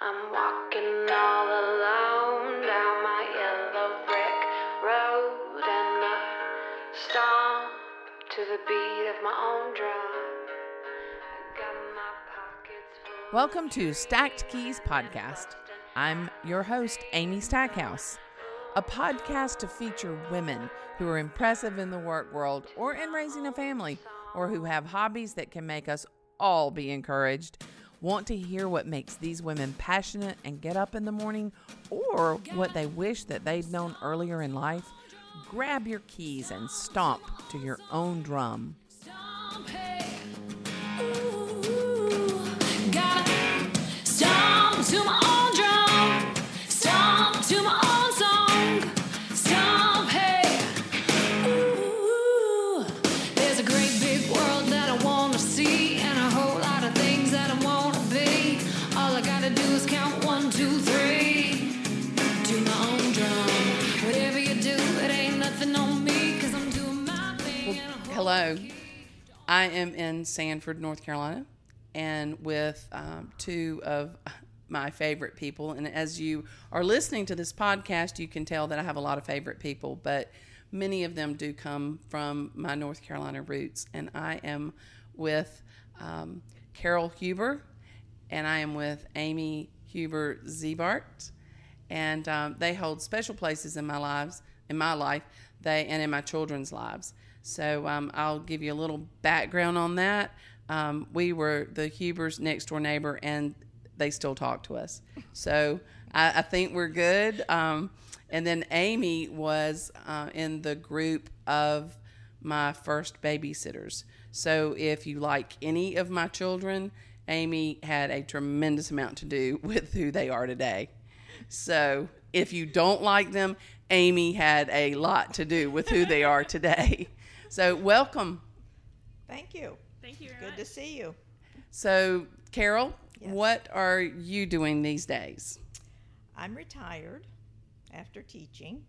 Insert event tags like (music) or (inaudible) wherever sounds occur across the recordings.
I'm walking all alone down my yellow brick road and I stomp to the beat of my own drum. My. Welcome to Stacked Keys Podcast. I'm your host, Amy Stackhouse, a podcast to feature women who are impressive in the work world or in raising a family or who have hobbies that can make us all be encouraged. Want to hear what makes these women passionate and get up in the morning or what they wish that they'd known earlier in life? Grab your keys and stomp to your own drum. Stomp, I am in Sanford, North Carolina, and with um, two of (laughs) my favorite people. And as you are listening to this podcast, you can tell that I have a lot of favorite people, but many of them do come from my North Carolina roots. And I am with um, Carol Huber, and I am with Amy Huber Zebart and um, they hold special places in my lives, in my life, they and in my children's lives. So um, I'll give you a little background on that. Um, we were the Hubers' next door neighbor, and they still talk to us. So I, I think we're good. Um, and then Amy was uh, in the group of my first babysitters. So if you like any of my children, Amy had a tremendous amount to do (laughs) with who they are today. So if you don't like them, Amy had a lot to do with who they are (laughs) today. So welcome. Thank you. Thank you very Good much. to see you. So Carol, Yes. what are you doing these days? I'm retired after teaching,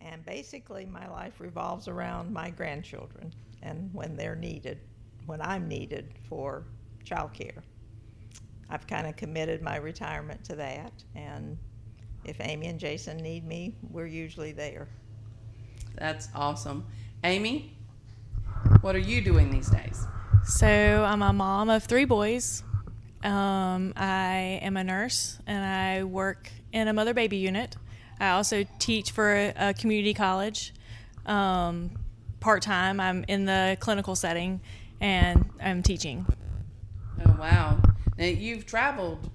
and basically my life revolves around my grandchildren and when they're needed, when I'm needed for childcare. I've kind of committed my retirement to that, and if Amy and Jason need me, we're usually there. That's awesome. Amy, what are you doing these days? So I'm a mom of three boys. Um, I am a nurse and I work in a mother baby unit. I also teach for a, a community college. Um, Part time, I'm in the clinical setting and I'm teaching. Oh wow! Now you've traveled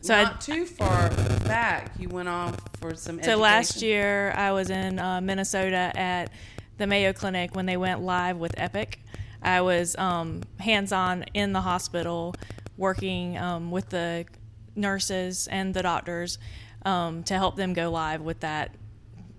So I- not too far back. You went off for some. So last year I was in uh, Minnesota at the Mayo Clinic when they went live with Epic. I was um, hands on in the hospital working um, with the nurses and the doctors um, to help them go live with that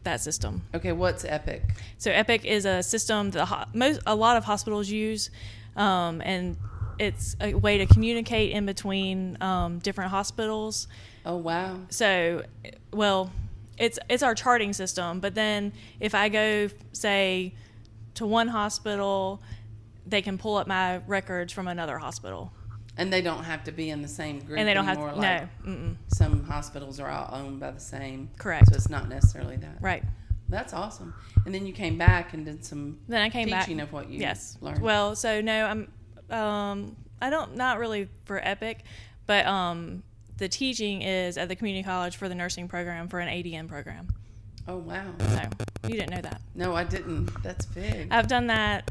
that system. Okay, what's Epic? So Epic is a system that ho- most a lot of hospitals use, um, and it's a way to communicate in between um, different hospitals Oh wow! so well it's it's our charting system but then if i go say to one hospital they can pull up my records from another hospital And they don't have to be in the same group. and they don't have anymore, to like no mm-mm, Some hospitals are all owned by the same. Correct. So it's not necessarily that. right That's awesome. And then you came back and did some then i came back teaching of what you yes learned. well so no i'm um i don't not really for epic but um the teaching is at the community college for the nursing program for an adn program oh wow! so you didn't know that No, I didn't. That's big. i've done that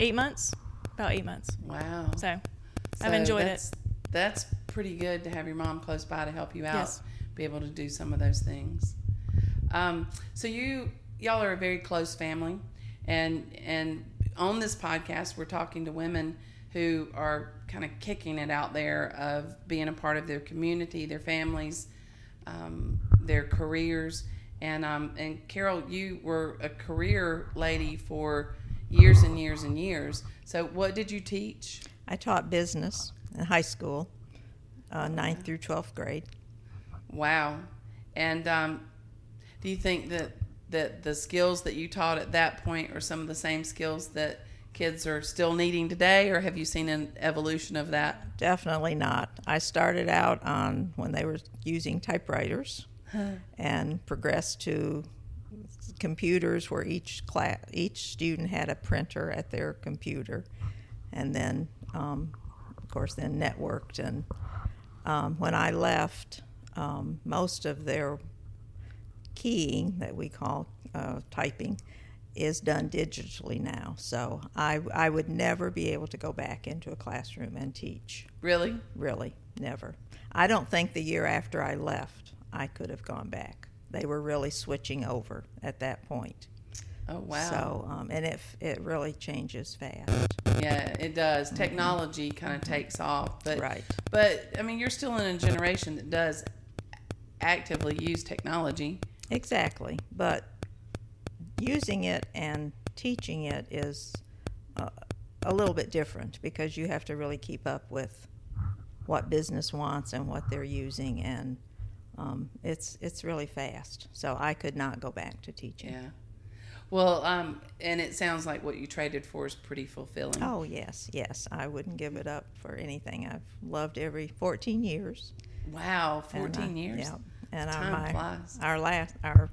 eight months about eight months wow. so i've So enjoyed it that's, That's pretty good to have your mom close by to help you out, Yes. be able to do some of those things. Um, so you y'all are a very close family, and and on this podcast we're talking to women who are kind of kicking it out there of being a part of their community, their families, um, their careers, and um, and Carol, you were a career lady for years and years and years. So what did you teach? I taught business in high school, uh, ninth through 12th grade. Wow. And um, do you think that that the skills that you taught at that point are some of the same skills that kids are still needing today, or have you seen an evolution of that? Definitely not. I started out on when they were using typewriters and progressed to computers where each class, each student had a printer at their computer, and then, um, of course, then networked. And um, when I left, um, most of their keying that we call uh, typing is done digitally now. So I, I would never be able to go back into a classroom and teach. Really? Really, never. I don't think the year after I left I could have gone back. They were really switching over at that point. Oh wow. So, um, and it, it really changes fast. Yeah, it does. Technology kind of takes off, but Right. But I mean, you're still in a generation that does actively use technology. Exactly. But using it and teaching it is uh, a little bit different because you have to really keep up with what business wants and what they're using, and um, it's it's really fast. So I could not go back to teaching. Yeah. Well, um, and it sounds like what you traded for is pretty fulfilling. Oh yes, yes. I wouldn't give it up for anything. I've loved every 14 years. Wow, And, 14 uh, years. Yeah. And our, Time my, flies. our last, our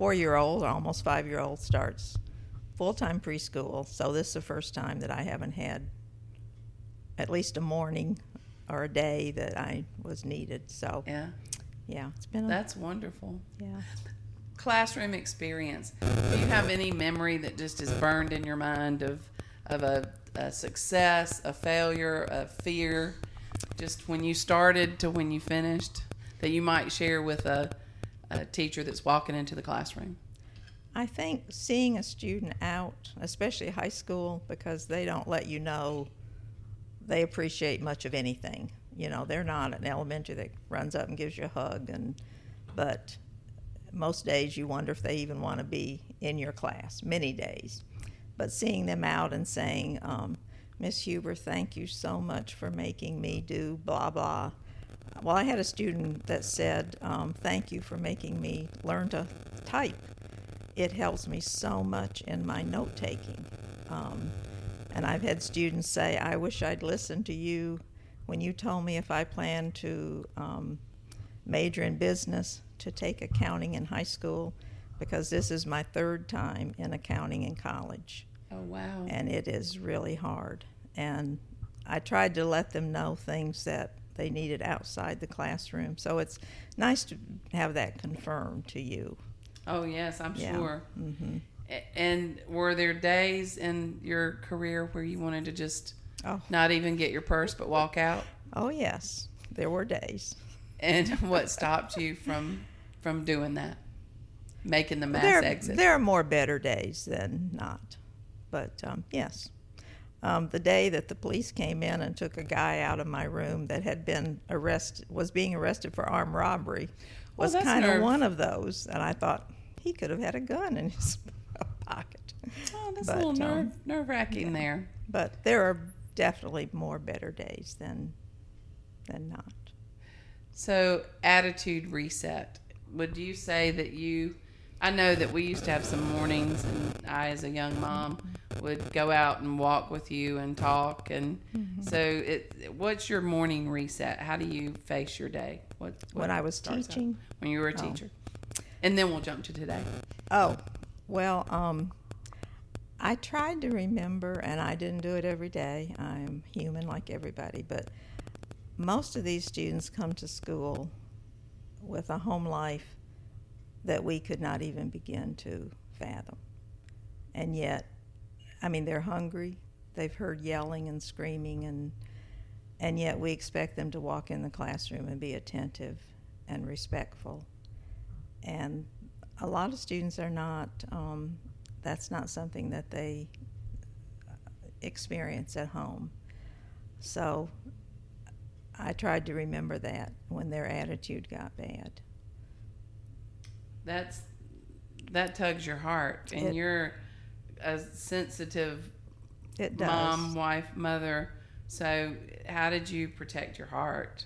four-year-old, or almost five-year-old, starts full-time preschool. So this is the first time that I haven't had at least a morning or a day that I was needed. So Yeah, yeah, it's been a, that's wonderful. yeah. Classroom experience. Do you have any memory that just is burned in your mind of of a, a success, a failure, a fear, just when you started to when you finished that you might share with a, a teacher that's walking into the classroom? I think seeing a student out, especially high school, because they don't let you know they appreciate much of anything. You know, they're not an elementary that runs up and gives you a hug, and but most days you wonder if they even want to be in your class. Many days, but seeing them out and saying, um, "Miss Huber, thank you so much for making me do blah blah." Well, I had a student that said, um, "Thank you for making me learn to type." it helps me so much in my note taking. Um, and I've had students say, I wish I'd listened to you when you told me if I plan to um, major in business to take accounting in high school because this is my third time in accounting in college Oh wow. and it is really hard. And I tried to let them know things that they needed outside the classroom. So it's nice to have that confirmed to you. Oh yes, I'm Yeah. sure. hmm And were there days in your career where you wanted to just Oh. not even get your purse but walk out? Oh yes, there were days. And (laughs) what stopped you from from doing that? Making the mass there, exit. there are more better days than not, but um, yes. Um, the day that the police came in and took a guy out of my room that had been arrested was being arrested for armed robbery was that's kind of one of those, and I thought he could have had a gun in his (laughs) pocket. oh, that's but, a little um, nerve nerve wracking there. But there are definitely more better days than than not. So attitude reset. Would you say that you? I know that we used to have some mornings, and I, as a young mom, would go out and walk with you and talk. And Mm-hmm. so, it, what's your morning reset? How do you face your day? What, what When I was starts out? teaching? when you were a Oh. teacher, and then we'll jump to today. Oh, well, um, I tried to remember, and I didn't do it every day. I'm human like everybody, but most of these students come to school with a home life that we could not even begin to fathom. And yet, I mean, they're hungry. They've heard yelling and screaming, and and yet we expect them to walk in the classroom and be attentive and respectful. And a lot of students are not. Um, that's not something that they experience at home. So I tried to remember that when their attitude got bad. That's that tugs your heart, and It- you're a sensitive It does. mom, wife, mother. So, how did you protect your heart?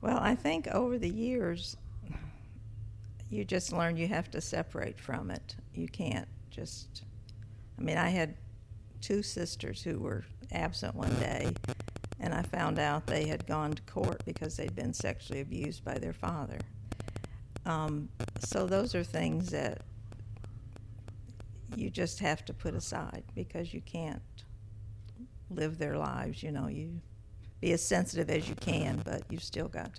Well, I think over the years, you just learn you have to separate from it. You can't just. I mean, I had two sisters who were absent one day, and I found out they had gone to court because they'd been sexually abused by their father. Um, so those are things that you just have to put aside because you can't live their lives. You know, you be as sensitive as you can, but you've still got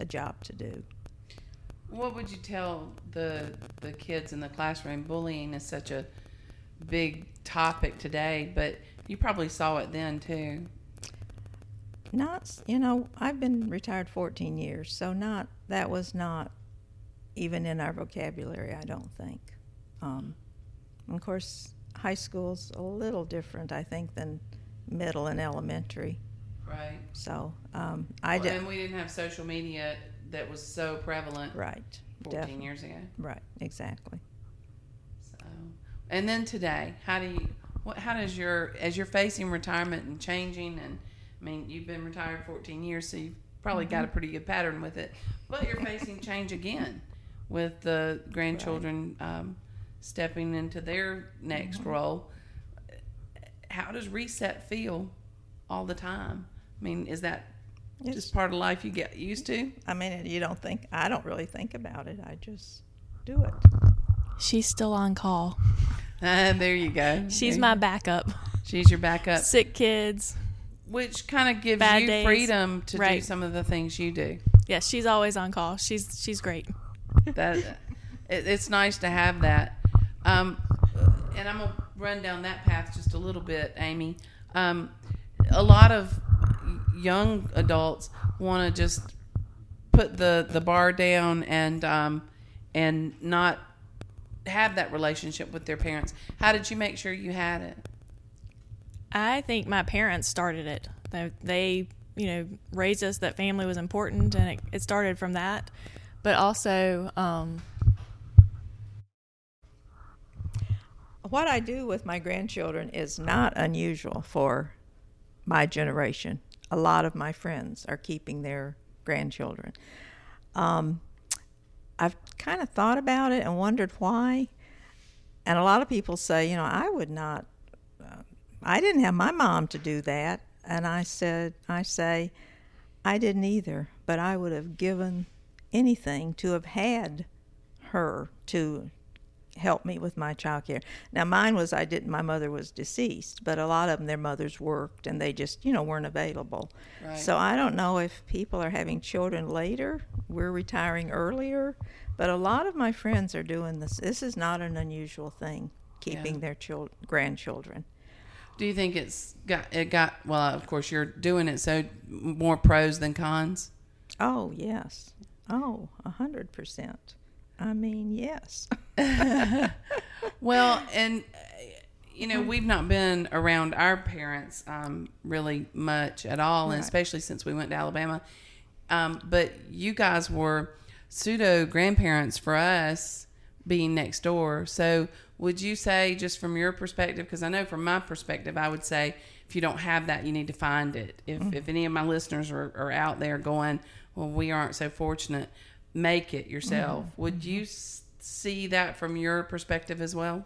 a job to do. What would you tell the the kids in the classroom? Bullying is such a big topic today, but you probably saw it then too. Not, you know, I've been retired 14 years, so not that was not even in our vocabulary. I don't think. Um, of course, high school's a little different, I think, than middle and elementary. Right. So um, I Well, did and we didn't have social media that was so prevalent right. 14 definitely. years ago. Right, exactly. So, and then today, how do you? What? How does your as you're facing retirement and changing? And I mean, you've been retired 14 years, so you've probably got a pretty good pattern with it. But you're facing change again with the grandchildren um, stepping into their next role. How does reset feel all the time? I mean, is that It's- just part of life you get used to? I mean, you don't think I don't really think about it. I just do it. She's still on call. Uh, (laughs) there you go. She's There- my backup. She's your backup. Sick kids. which kind of gives Bad you days. freedom to do some of the things you do. Yes, she's always on call. She's she's great. That it, it's nice to have that. Um, and I'm gonna run down that path just a little bit, Amy. Um, a lot of young adults want to just put the the bar down and um, and not have that relationship with their parents. How did you make sure you had it? I think my parents started it. They, they you know, raised us that family was important, and it, it started from that. But also, um, What I do with my grandchildren is not unusual for my generation. A lot of my friends are keeping their grandchildren. Um, I've kind of thought about it and wondered why. And a lot of people say, you know, I would not, uh, I didn't have my mom to do that. And I said, I say, I didn't either, but I would have given anything to have had her to help me with my child care. Now mine was I didn't my mother was deceased, but a lot of them their mothers worked and they just, you know, weren't available. Right. So I don't know if people are having children later, we're retiring earlier, but a lot of my friends are doing this. This is not an unusual thing keeping Yeah. their chil- grandchildren. Do you think it's got it got well? Of course, you're doing it, so more pros than cons. Oh, yes. Oh, a hundred percent. I mean, yes. (laughs) Well, and uh, you know, we've not been around our parents um, really much at all, and especially since we went to Alabama. Um, but you guys were pseudo grandparents for us being next door. So, would you say, just from your perspective, because I know from my perspective, I would say if you don't have that, you need to find it. If, if any of my listeners are, are out there going, well, we aren't so fortunate, make it yourself. Would you see that from your perspective as well?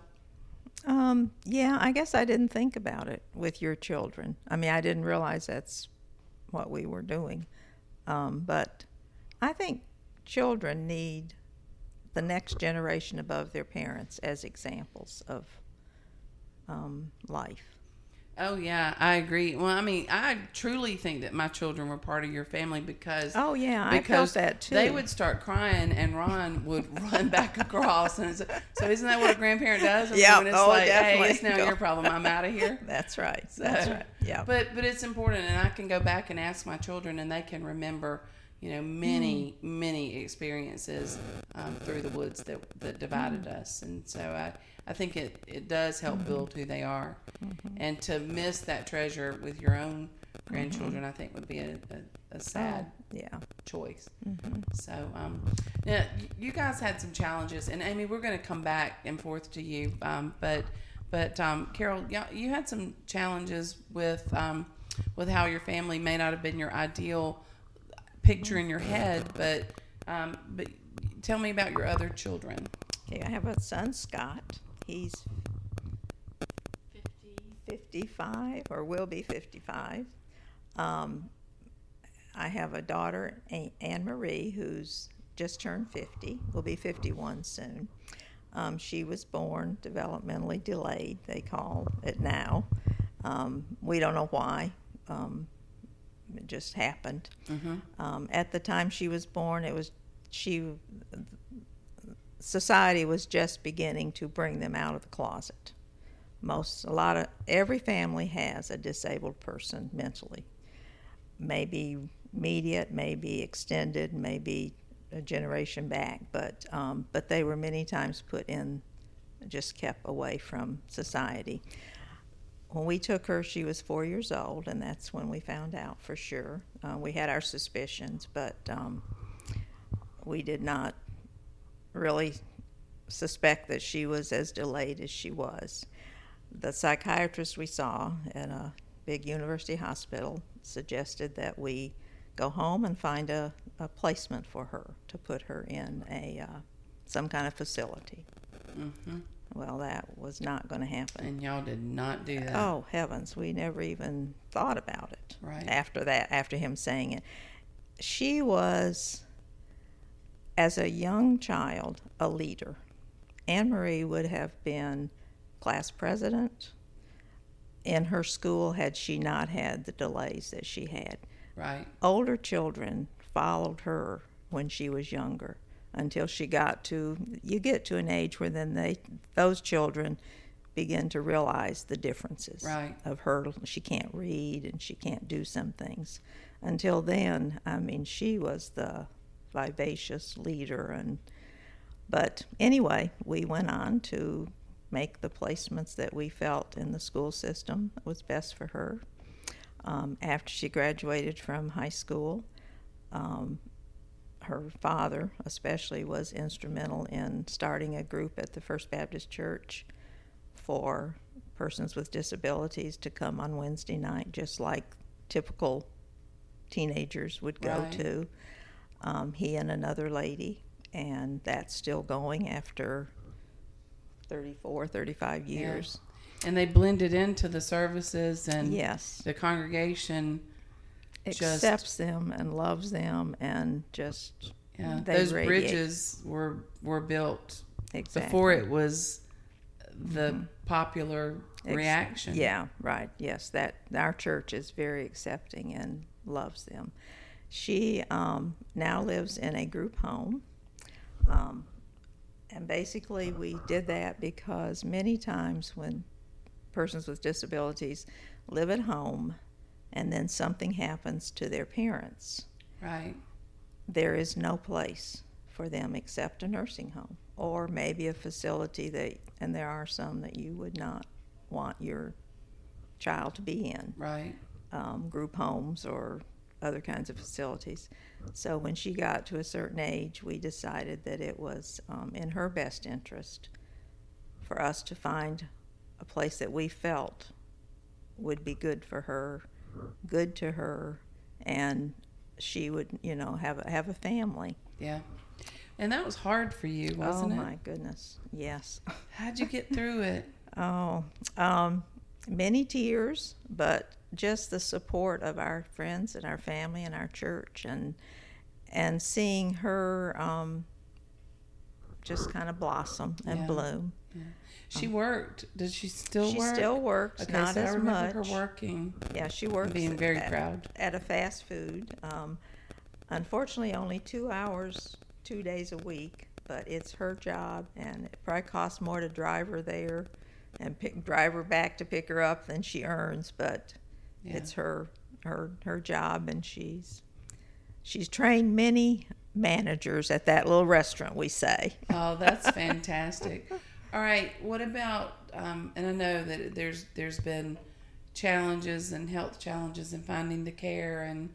Um, yeah, I guess I didn't think about it with your children. I mean, I didn't realize that's what we were doing. Um, but I think children need the next generation above their parents as examples of um, life. Oh yeah, I agree. Well, I mean, I truly think that my children were part of your family because Oh, yeah, I felt because that, too. They would start crying, and Ron would (laughs) run back across, and so, isn't that what a grandparent does? Yeah, it's oh, like, hey, definitely. it's now your (laughs) problem. I'm out of here. (laughs) That's right. So- That's right. Yeah. But but it's important, and I can go back and ask my children, and they can remember, you know, many Mm. many experiences um, through the woods that that divided Mm. us, and so I I think it it does help Mm-hmm. build who they are, and to miss that treasure with your own grandchildren, Mm-hmm. I think would be a, a, a sad yeah. choice. Mm-hmm. So, um, y- you guys had some challenges, and Amy, we're going to come back and forth to you. Um, but, but um, Carol, you had some challenges with um, with how your family may not have been your ideal picture in your head. But, um, but tell me about your other children. Okay, I have a son, Scott. He's 55 or will be 55. Um, I have a daughter, Anne Marie, who's just turned 50, will be 51 soon. Um, she was born developmentally delayed, they call it now. Um, we don't know why. Um, it just happened. Um, at the time she was born, it was she. Society was just beginning to bring them out of the closet. Most, a lot of, every family has a disabled person mentally. Maybe immediate, maybe extended, maybe a generation back, but um, but they were many times put in, just kept away from society. When we took her, she was four years old, and that's when we found out for sure. Uh, we had our suspicions, but um, we did not really suspect that she was as delayed as she was. The psychiatrist we saw at a big university hospital suggested that we go home and find a, a placement for her to put her in a uh, some kind of facility. hmm Well, that was not going to happen. And y'all did not do that. Oh heavens, we never even thought about it. Right. After that, after him saying it, she was, as a young child, a leader. Anne Marie would have been class president in her school had she not had the delays that she had. Right. Older children followed her when she was younger until she got to you get to an age where then they those children begin to realize the differences Right. of her she can't read and she can't do some things until then i mean she was the vivacious leader and but anyway we went on to make the placements that we felt in the school system was best for her um, after she graduated from high school um, her father especially was instrumental in starting a group at the first baptist church for persons with disabilities to come on wednesday night just like typical teenagers would go Right. to um, he and another lady and that's still going after 34 35 Yeah. years And they blended into the services and yes the congregation. just- accepts them and loves them and just Yeah, they those radiate. bridges were were built exactly. before it was the popular Ex- reaction. Yeah, right. Yes, that our church is very accepting and loves them. She um, now lives in a group home, um, and basically we did that because many times when persons with disabilities live at home, and then something happens to their parents, Right. there is no place for them except a nursing home or maybe a facility that and there are some that you would not want your child to be in Right. um, group homes or other kinds of facilities so when she got to a certain age we decided that it was um, in her best interest for us to find a place that we felt would be good for her good to her and she would you know have a, have a family Yeah. And that was hard for you, wasn't it? oh it? my goodness yes How'd you get through it? (laughs) oh um, many tears but just the support of our friends and our family and our church and and seeing her um, just kind of blossom and Yeah. bloom She worked. Does she still she work? still works Okay, not so as I remember much her working. Yeah, she works. being very at, proud. at a fast food. Um, unfortunately, only two hours, two days a week, but it's her job, and it probably costs more to drive her there and pick drive her back to pick her up than she earns. But Yeah. it's her her her job, and she's she's trained many managers at that little restaurant. We say. Oh, that's fantastic. (laughs) All right, what about? Um, and I know that there's there's been challenges and health challenges in finding the care and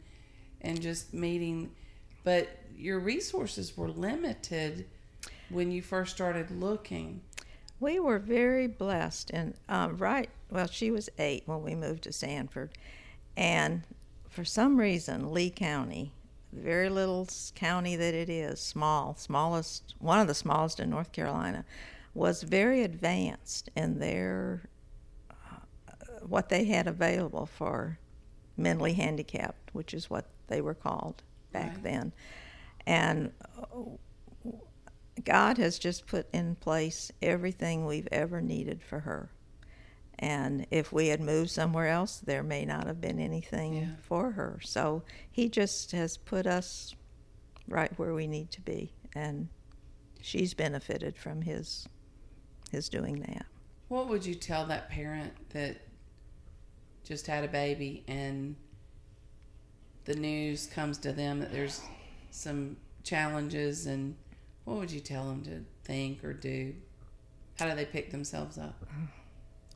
and just meeting, but your resources were limited when you first started looking. We were very blessed, and um, right, well, she was eight when we moved to Sanford, and for some reason, Lee County, very little county that it is, small, smallest, one of the smallest in North Carolina, was very advanced in their uh, what they had available for mentally handicapped, which is what they were called back Right. then. And uh, God has just put in place everything we've ever needed for her. And if we had moved somewhere else, there may not have been anything Yeah. for her. So He just has put us right where we need to be, and she's benefited from His His doing that. What would you tell that parent that just had a baby and the news comes to them that there's some challenges and what would you tell them to think or do? How do they pick themselves up?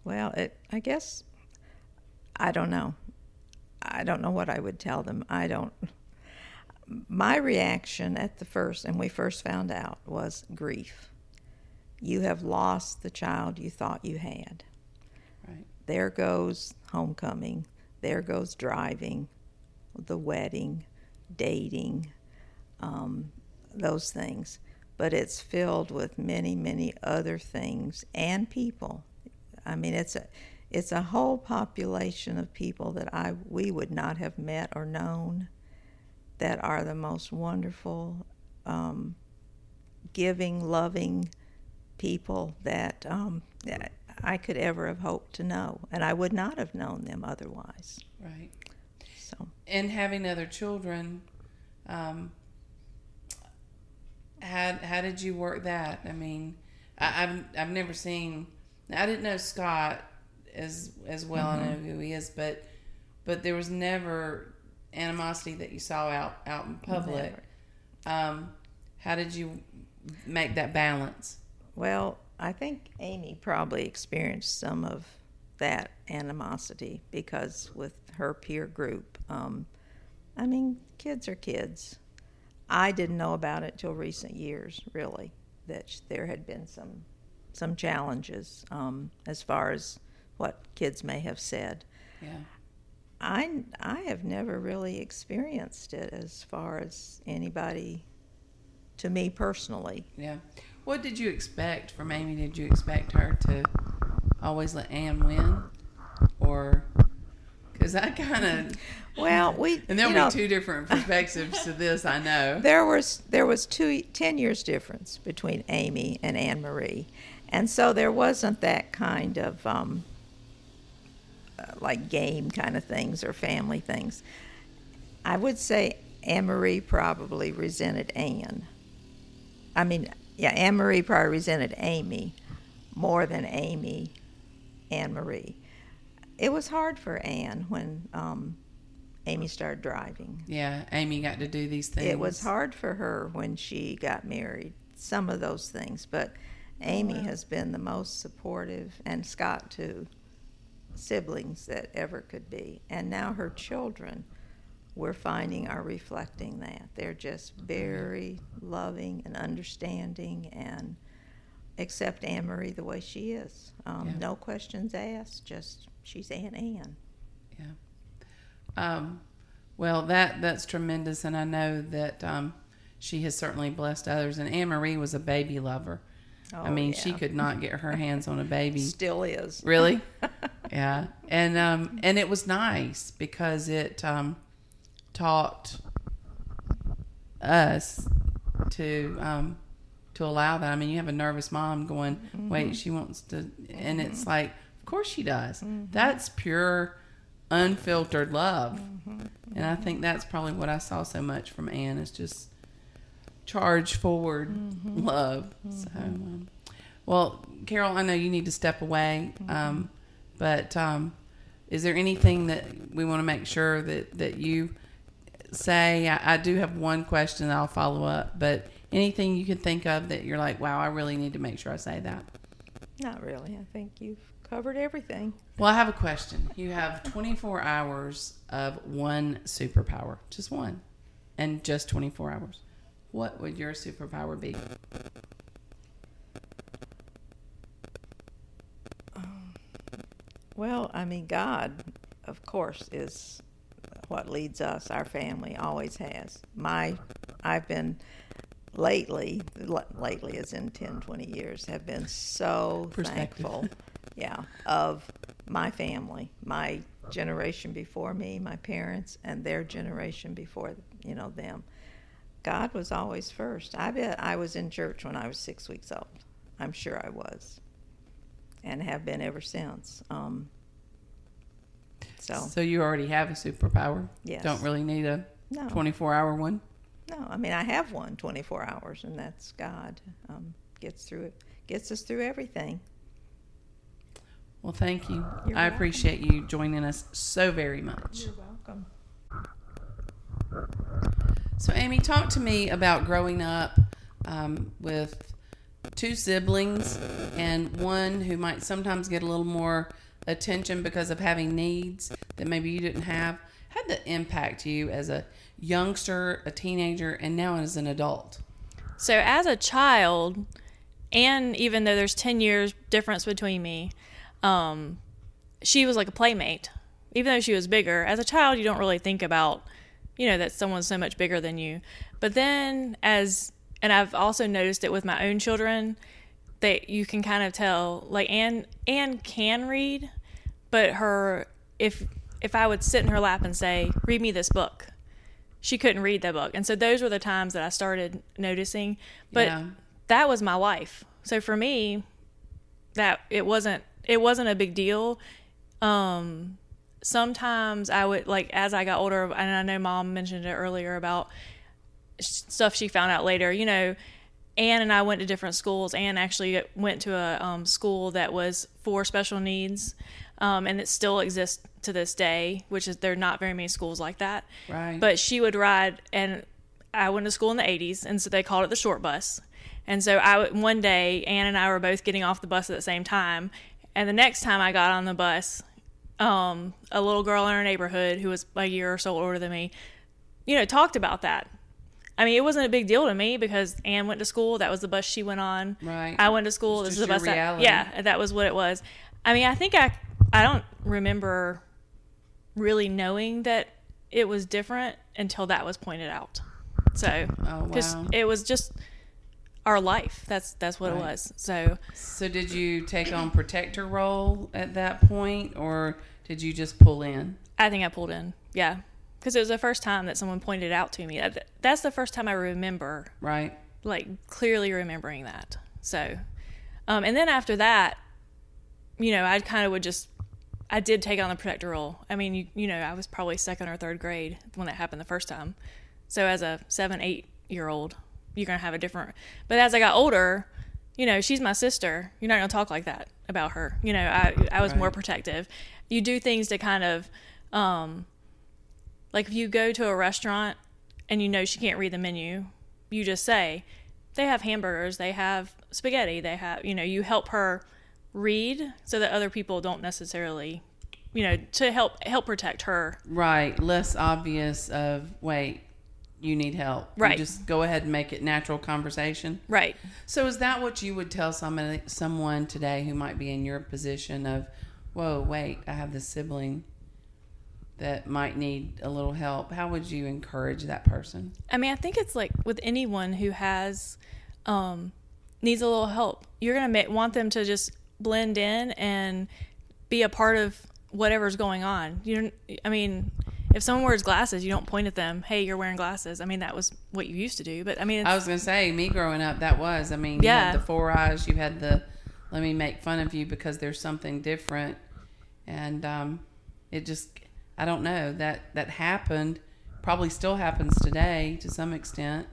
Well, it, I guess I don't know. I don't know what I would tell them. I don't. My reaction at the first, and we first found out, was grief. You have lost the child you thought you had. Right. There goes homecoming. There goes driving, the wedding, dating, um, those things. But it's filled with many, many other things and people. I mean, it's a it's a whole population of people that I we would not have met or known that are the most wonderful, um, giving, loving people that, um, that I could ever have hoped to know, and I would not have known them otherwise. Right. So And having other children, um, how how did you work that? I mean, I, I've I've never seen. I didn't know Scott as as well. I know who he is, but but there was never animosity that you saw out out in public. Um, how did you make that balance? Well, I think Amy probably experienced some of that animosity because with her peer group, um, I mean, kids are kids. I didn't know about it till recent years, really, that there had been some some challenges um, as far as what kids may have said. Yeah. I I have never really experienced it as far as anybody to me personally. Yeah. What did you expect from Amy? Did you expect her to always let Anne win, or because I kind of Well, we (laughs) and there'll be know, two different (laughs) perspectives to this. I know. There was there was two ten years difference between Amy and Anne Marie, and so there wasn't that kind of um, uh, like game kind of things or family things. I would say Anne Marie probably resented Anne. I mean, yeah, Anne Marie probably resented Amy more than Amy Anne Marie. It was hard for Anne when um, Amy started driving. Yeah, Amy got to do these things. It was hard for her when she got married, some of those things, but Amy has been the most supportive, and Scott too, siblings that ever could be. And now her children, we're finding are reflecting that. They're just very loving and understanding and accept Anne Marie the way she is. Um, Yeah. No questions asked, just she's Aunt Anne. Yeah. Um, well, that that's tremendous, and I know that um, she has certainly blessed others. And Anne Marie was a baby lover. Oh, I mean, she could not get her hands on a baby. (laughs) Still is. Really? (laughs) yeah. And um and it was nice because it um taught us to um to allow that. I mean, you have a nervous mom going, "Wait, she wants to," and it's like, of course she does. That's pure, unfiltered love, and I think that's probably what I saw so much from Anne is just charge forward love. So, um, well, Carol, I know you need to step away, um, but um, is there anything that we want to make sure that that you say? I, I do have one question that I'll follow up, but anything you can think of that you're like, wow, I really need to make sure I say that. Not really. I think you've covered everything. Well, I have a question. You have 24 hours of one superpower, just one, and just 24 hours. What would your superpower be? Um, well, I mean, God, of course, is what leads us. Our family always has. My, I've been lately, l- lately as in 10, 20 years, have been so thankful, (laughs) yeah, of my family, my generation before me, my parents, and their generation before, you know, them. God was always first. I bet I was in church when I was six weeks old. I'm sure I was, and have been ever since. Um, so, So you already have a superpower. Yes. Don't really need a No. 24 hour one. no, I mean I have one 24 hours, and that's God. Um, gets through it, gets us through everything. Well, thank you. You're I welcome. appreciate you joining us so very much. You're welcome. So, Amy, talk to me about growing up um, with two siblings and one who might sometimes get a little more attention because of having needs that maybe you didn't have. How did that impact you as a youngster, a teenager, and now as an adult? So as a child, and even though there's 10 years difference between me, um, she was like a playmate. Even though she was bigger, as a child, you don't really think about, you know, that someone's so much bigger than you. But then as, and I've also noticed it with my own children, that you can kind of tell, like Anne, Anne can read, but her, if, if I would sit in her lap and say, read me this book, she couldn't read the book. And so those were the times that I started noticing. But Yeah. that was my life. So for me, that it wasn't it wasn't a big deal. Um sometimes I would like as I got older and I know mom mentioned it earlier about stuff she found out later, you know, Anne and I went to different schools. Anne actually went to a um, school that was for special needs, um, and it still exists to this day. Which is there are not very many schools like that. Right. But she would ride, and I went to school in the '80s, and so they called it the short bus. And so I would- one day Anne and I were both getting off the bus at the same time, and the next time I got on the bus, um, a little girl in our neighborhood who was a year or so older than me, you know, talked about that. I mean, it wasn't a big deal to me because Anne went to school. That was the bus she went on. Right. I went to school. This is the bus. I, reality. yeah, that was what it was. I mean, I think I I don't remember really knowing that it was different until that was pointed out. So, Oh, wow. it was just our life. That's that's what it was. So, So, did you take on protector role at that point, or did you just pull in? I think I pulled in. Yeah. Because it was the first time that someone pointed it out to me. That- That's the first time I remember Right. like clearly remembering that. So, um, and then after that, you know, I kind of would just, I did take on the protector role. I mean, you, you know, I was probably second or third grade when that happened the first time. So as a seven, eight year old, you're going to have a different, but as I got older, you know, she's my sister. You're not going to talk like that about her. You know, I, I was more protective. You do things to kind of, um, like if you go to a restaurant and you know she can't read the menu, you just say, they have hamburgers, they have spaghetti, they have, you know, you help her read so that other people don't necessarily, you know, to help help protect her. Right. Less obvious of wait, you need help. You Right. just go ahead and make it natural conversation. Right. So, is that what you would tell somebody, someone today who might be in your position of, whoa, wait, I have this sibling that might need a little help? How would you encourage that person? I mean, I think it's like with anyone who has um, needs a little help, you're gonna want them to just blend in and be a part of whatever's going on. You, don't, I mean, if someone wears glasses, you don't point at them. Hey, you're wearing glasses. I mean, that was what you used to do. But I mean, I was going to say, me growing up, that was. I mean, you Yeah. had the four eyes, you had the let me make fun of you because there's something different. And um, it just, I don't know, that, that happened, probably still happens today to some extent.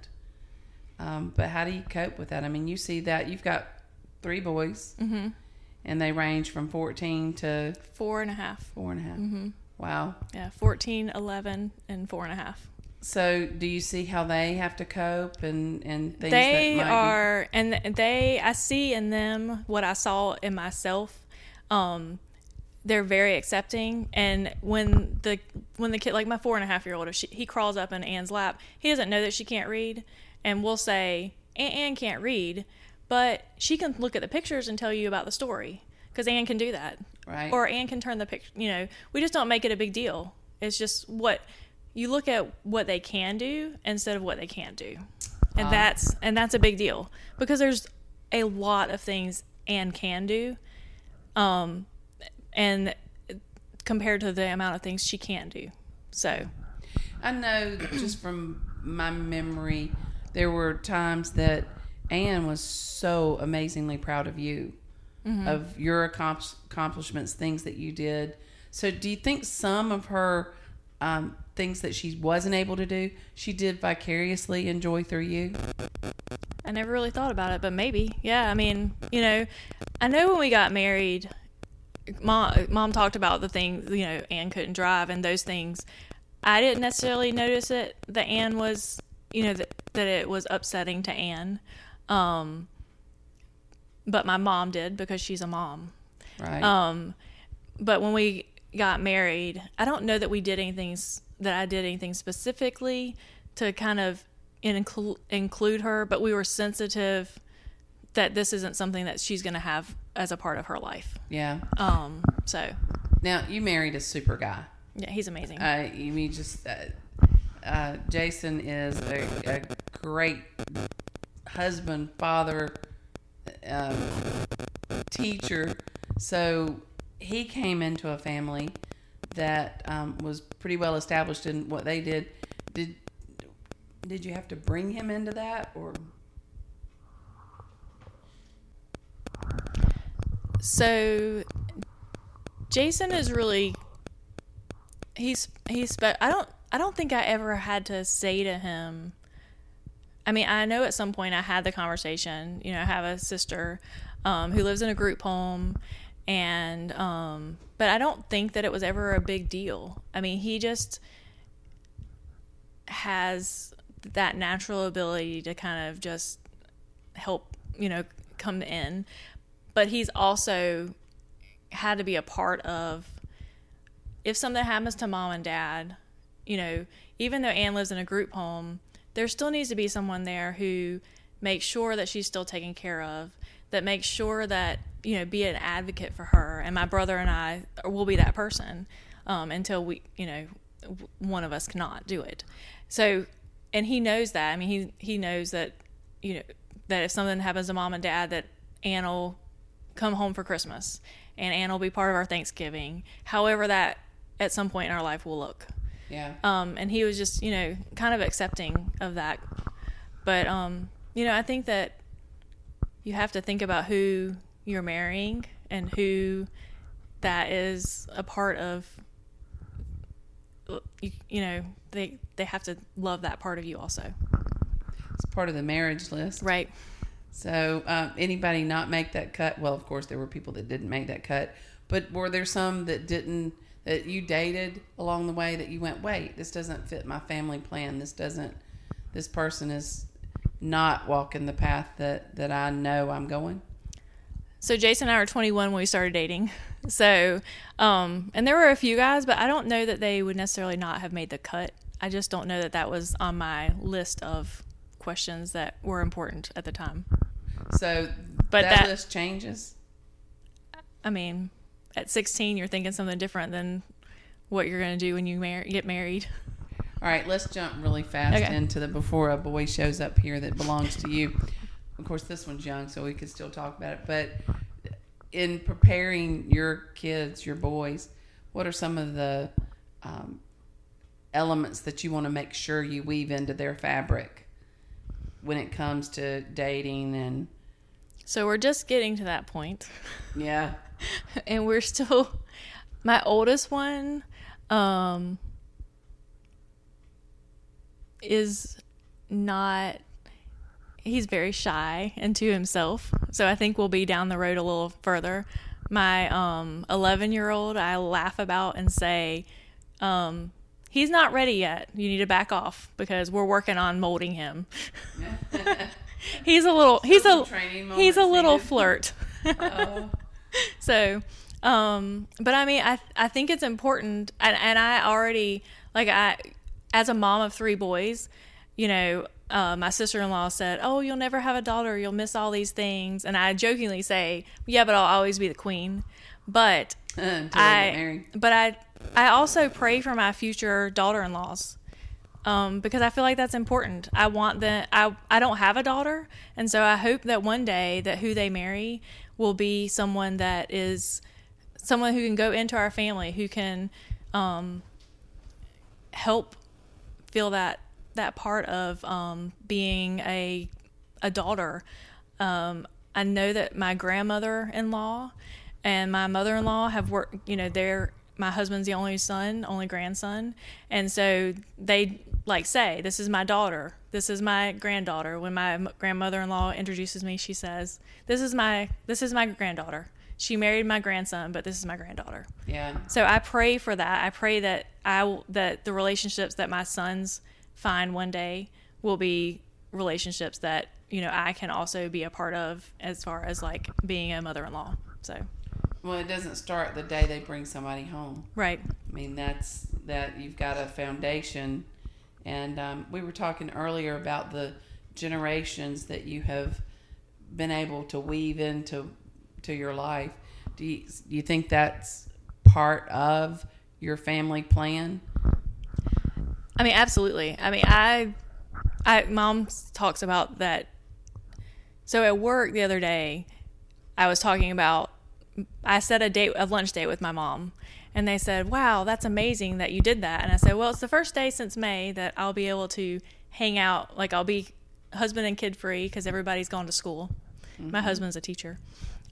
Um, but how do you cope with that? I mean, you see that you've got three boys, Mm-hmm. and they range from 14 to four and a half. four and a half. Mm-hmm. Wow. Yeah, 14, 11, and four and a half. So, do you see how they have to cope and and things they are and they i see in them what i saw in myself um they're very accepting and when the when the kid like my four and a half year old if she, he crawls up in anne's lap he doesn't know that she can't read and we'll say anne, anne can't read but she can look at the pictures and tell you about the story because anne can do that. Right. or anne can turn the picture you know we just don't make it a big deal. It's just what you look at what they can do instead of what they can't do. And that's and that's a big deal. Because there's a lot of things Anne can do, um, and compared to the amount of things she can do. So, I know just from my memory, there were times that Anne was so amazingly proud of you, of your accomplish- accomplishments, things that you did. So, do you think some of her um, things that she wasn't able to do, she did vicariously enjoy through you? I never really thought about it, but maybe. Yeah, I mean, you know, I know when we got married, mom mom talked about the things, you know, Anne couldn't drive and those things. I didn't necessarily notice it that Anne was, you know, that that it was upsetting to Anne. Um but my mom did because she's a mom. Right. Um, but when we got married, I don't know that we did anything that I did anything specifically to kind of include include her, but we were sensitive that this isn't something that she's going to have as a part of her life. yeah. Um, so Now, you married a super guy. yeah, he's amazing. Uh, you mean just uh, uh, Jason is a, a great husband, father, um, teacher. So he came into a family that um, was pretty well established in what they did. Did did you have to bring him into that, or So Jason is really he's he's spe- I don't I don't think I ever had to say to him I mean I know at some point I had the conversation you know I have a sister um, who lives in a group home and um, but I don't think that it was ever a big deal. I mean he just has that natural ability to kind of just help you know come in. But he's also had to be a part of if something happens to mom and dad you know even though anne lives in a group home there still needs to be someone there who makes sure that she's still taken care of that makes sure that you know be an advocate for her and my brother and i will be that person um, until we you know one of us cannot do it so and he knows that i mean he he knows that you know that if something happens to mom and dad that Ann will come home for Christmas and Ann will be part of our Thanksgiving. However, that at some point in our life will look. Yeah? Um, and he was just, you know, kind of accepting of that. But, um, you know, I think that you have to think about who you're marrying and who that is a part of. You, you know, they they have to love that part of you also, it's part of the marriage list, right? So, um, anybody not make that cut? Well, of course, there were people that didn't make that cut, but were there some that didn't that you dated along the way that you went, wait, this doesn't fit my family plan. This doesn't. This person is not walking the path that that I know I'm going. So Jason and I were 21 when we started dating. So, um, and there were a few guys, but I don't know that they would necessarily not have made the cut. I just don't know that that was on my list of questions that were important at the time. So, But that, that- list changes. I mean, at 16, you're thinking something different than what you're going to do when you mar- get married. All right, let's jump really fast Okay. into the before a boy shows up here that belongs to you. Of course, this one's young, so we could still talk about it. But in preparing your kids, your boys, what are some of the um, elements that you want to make sure you weave into their fabric when it comes to dating and So we're just getting to that point. yeah, (laughs) and we're still my oldest one um is not he's very shy and to himself. So i think we'll be down the road a little further. My um 11 year old i laugh about and say um he's not ready yet. You need to back off because we're working on molding him. (laughs) (laughs) He's a little he's a he's a little flirt. Oh, (laughs) so um but i mean i i think it's important and, and i already like i as a mom of three boys you know uh, my sister-in-law said oh you'll never have a daughter you'll miss all these things and i jokingly say yeah but i'll always be the queen but (laughs) they I, but I, I also pray for my future daughter-in-laws, um, because I feel like that's important. I want the, I, I don't have a daughter, and so I hope that one day that who they marry will be someone that is someone who can go into our family who can um, help feel that that part of um, being a a daughter. Um, I know that my grandmother-in-law and my mother-in-law have worked. You know, they're my husband's the only son, only grandson, and so they like say, "This is my daughter. This is my granddaughter." When my grandmother-in-law introduces me, she says, "This is my this is my granddaughter." She married my grandson, but this is my granddaughter. Yeah. So I pray for that. I pray that I that the relationships that my sons find one day will be relationships that you know I can also be a part of as far as like being a mother-in-law. So Well, it doesn't start the day they bring somebody home. right, I mean, that's that you've got a foundation, and um, we were talking earlier about the generations that you have been able to weave into to your life. Do you, do you think that's part of your family plan? I mean absolutely. I mean I, I mom talks about that. So at work the other day, I was talking about I set a date a lunch date with my mom. And they said, "Wow, that's amazing that you did that." And I said, "Well, it's the first day since May that I'll be able to hang out. Like I'll be husband and kid free because everybody's gone to school. My husband's a teacher,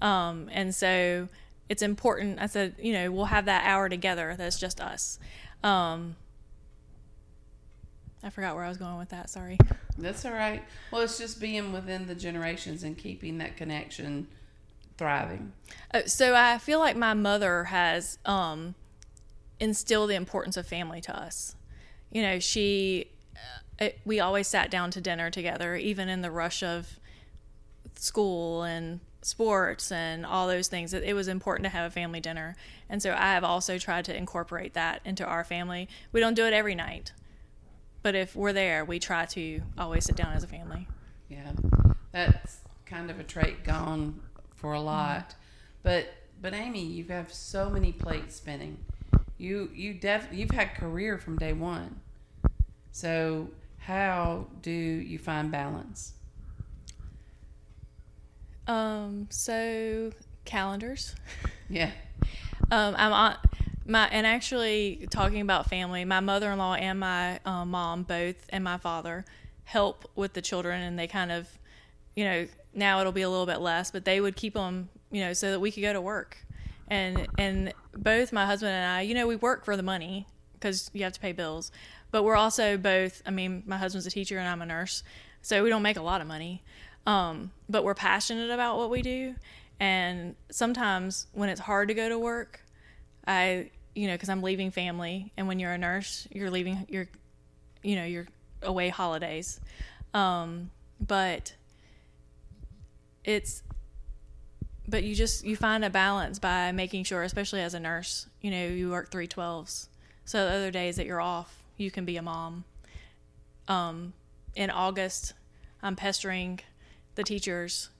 um, and so it's important. I said, you know, we'll have that hour together. That's just us. Um, I forgot where I was going with that. Sorry. That's all right. Well, it's just being within the generations and keeping that connection thriving. Uh, so I feel like my mother has um, instilled the importance of family to us. You know, she, uh, it, we always sat down to dinner together, even in the rush of school and sports and all those things. It, it was important to have a family dinner, and so I have also tried to incorporate that into our family. We don't do it every night, but if we're there, we try to always sit down as a family. Yeah, that's kind of a trait gone for a lot. But but Amy, you have so many plates spinning. You you def you've had career from day one. So how do you find balance? Um, so calendars. (laughs) Yeah, Um, I'm on my and actually talking about family. My mother-in-law and my um, mom both, and my father help with the children, and they kind of, you know, now it'll be a little bit less, but they would keep them, you know, so that we could go to work. And and both my husband and I, you know, we work for the money because you have to pay bills, but we're also both. I mean, my husband's a teacher and I'm a nurse, so we don't make a lot of money, um, but we're passionate about what we do. And sometimes when it's hard to go to work, I, you know, because I'm leaving family, and when you're a nurse, you're leaving, you're, you know, you're away holidays. Um, but it's, but you just you find a balance by making sure, especially as a nurse, you know, you work three twelves, so the other days that you're off, you can be a mom. Um, in August, I'm pestering the teachers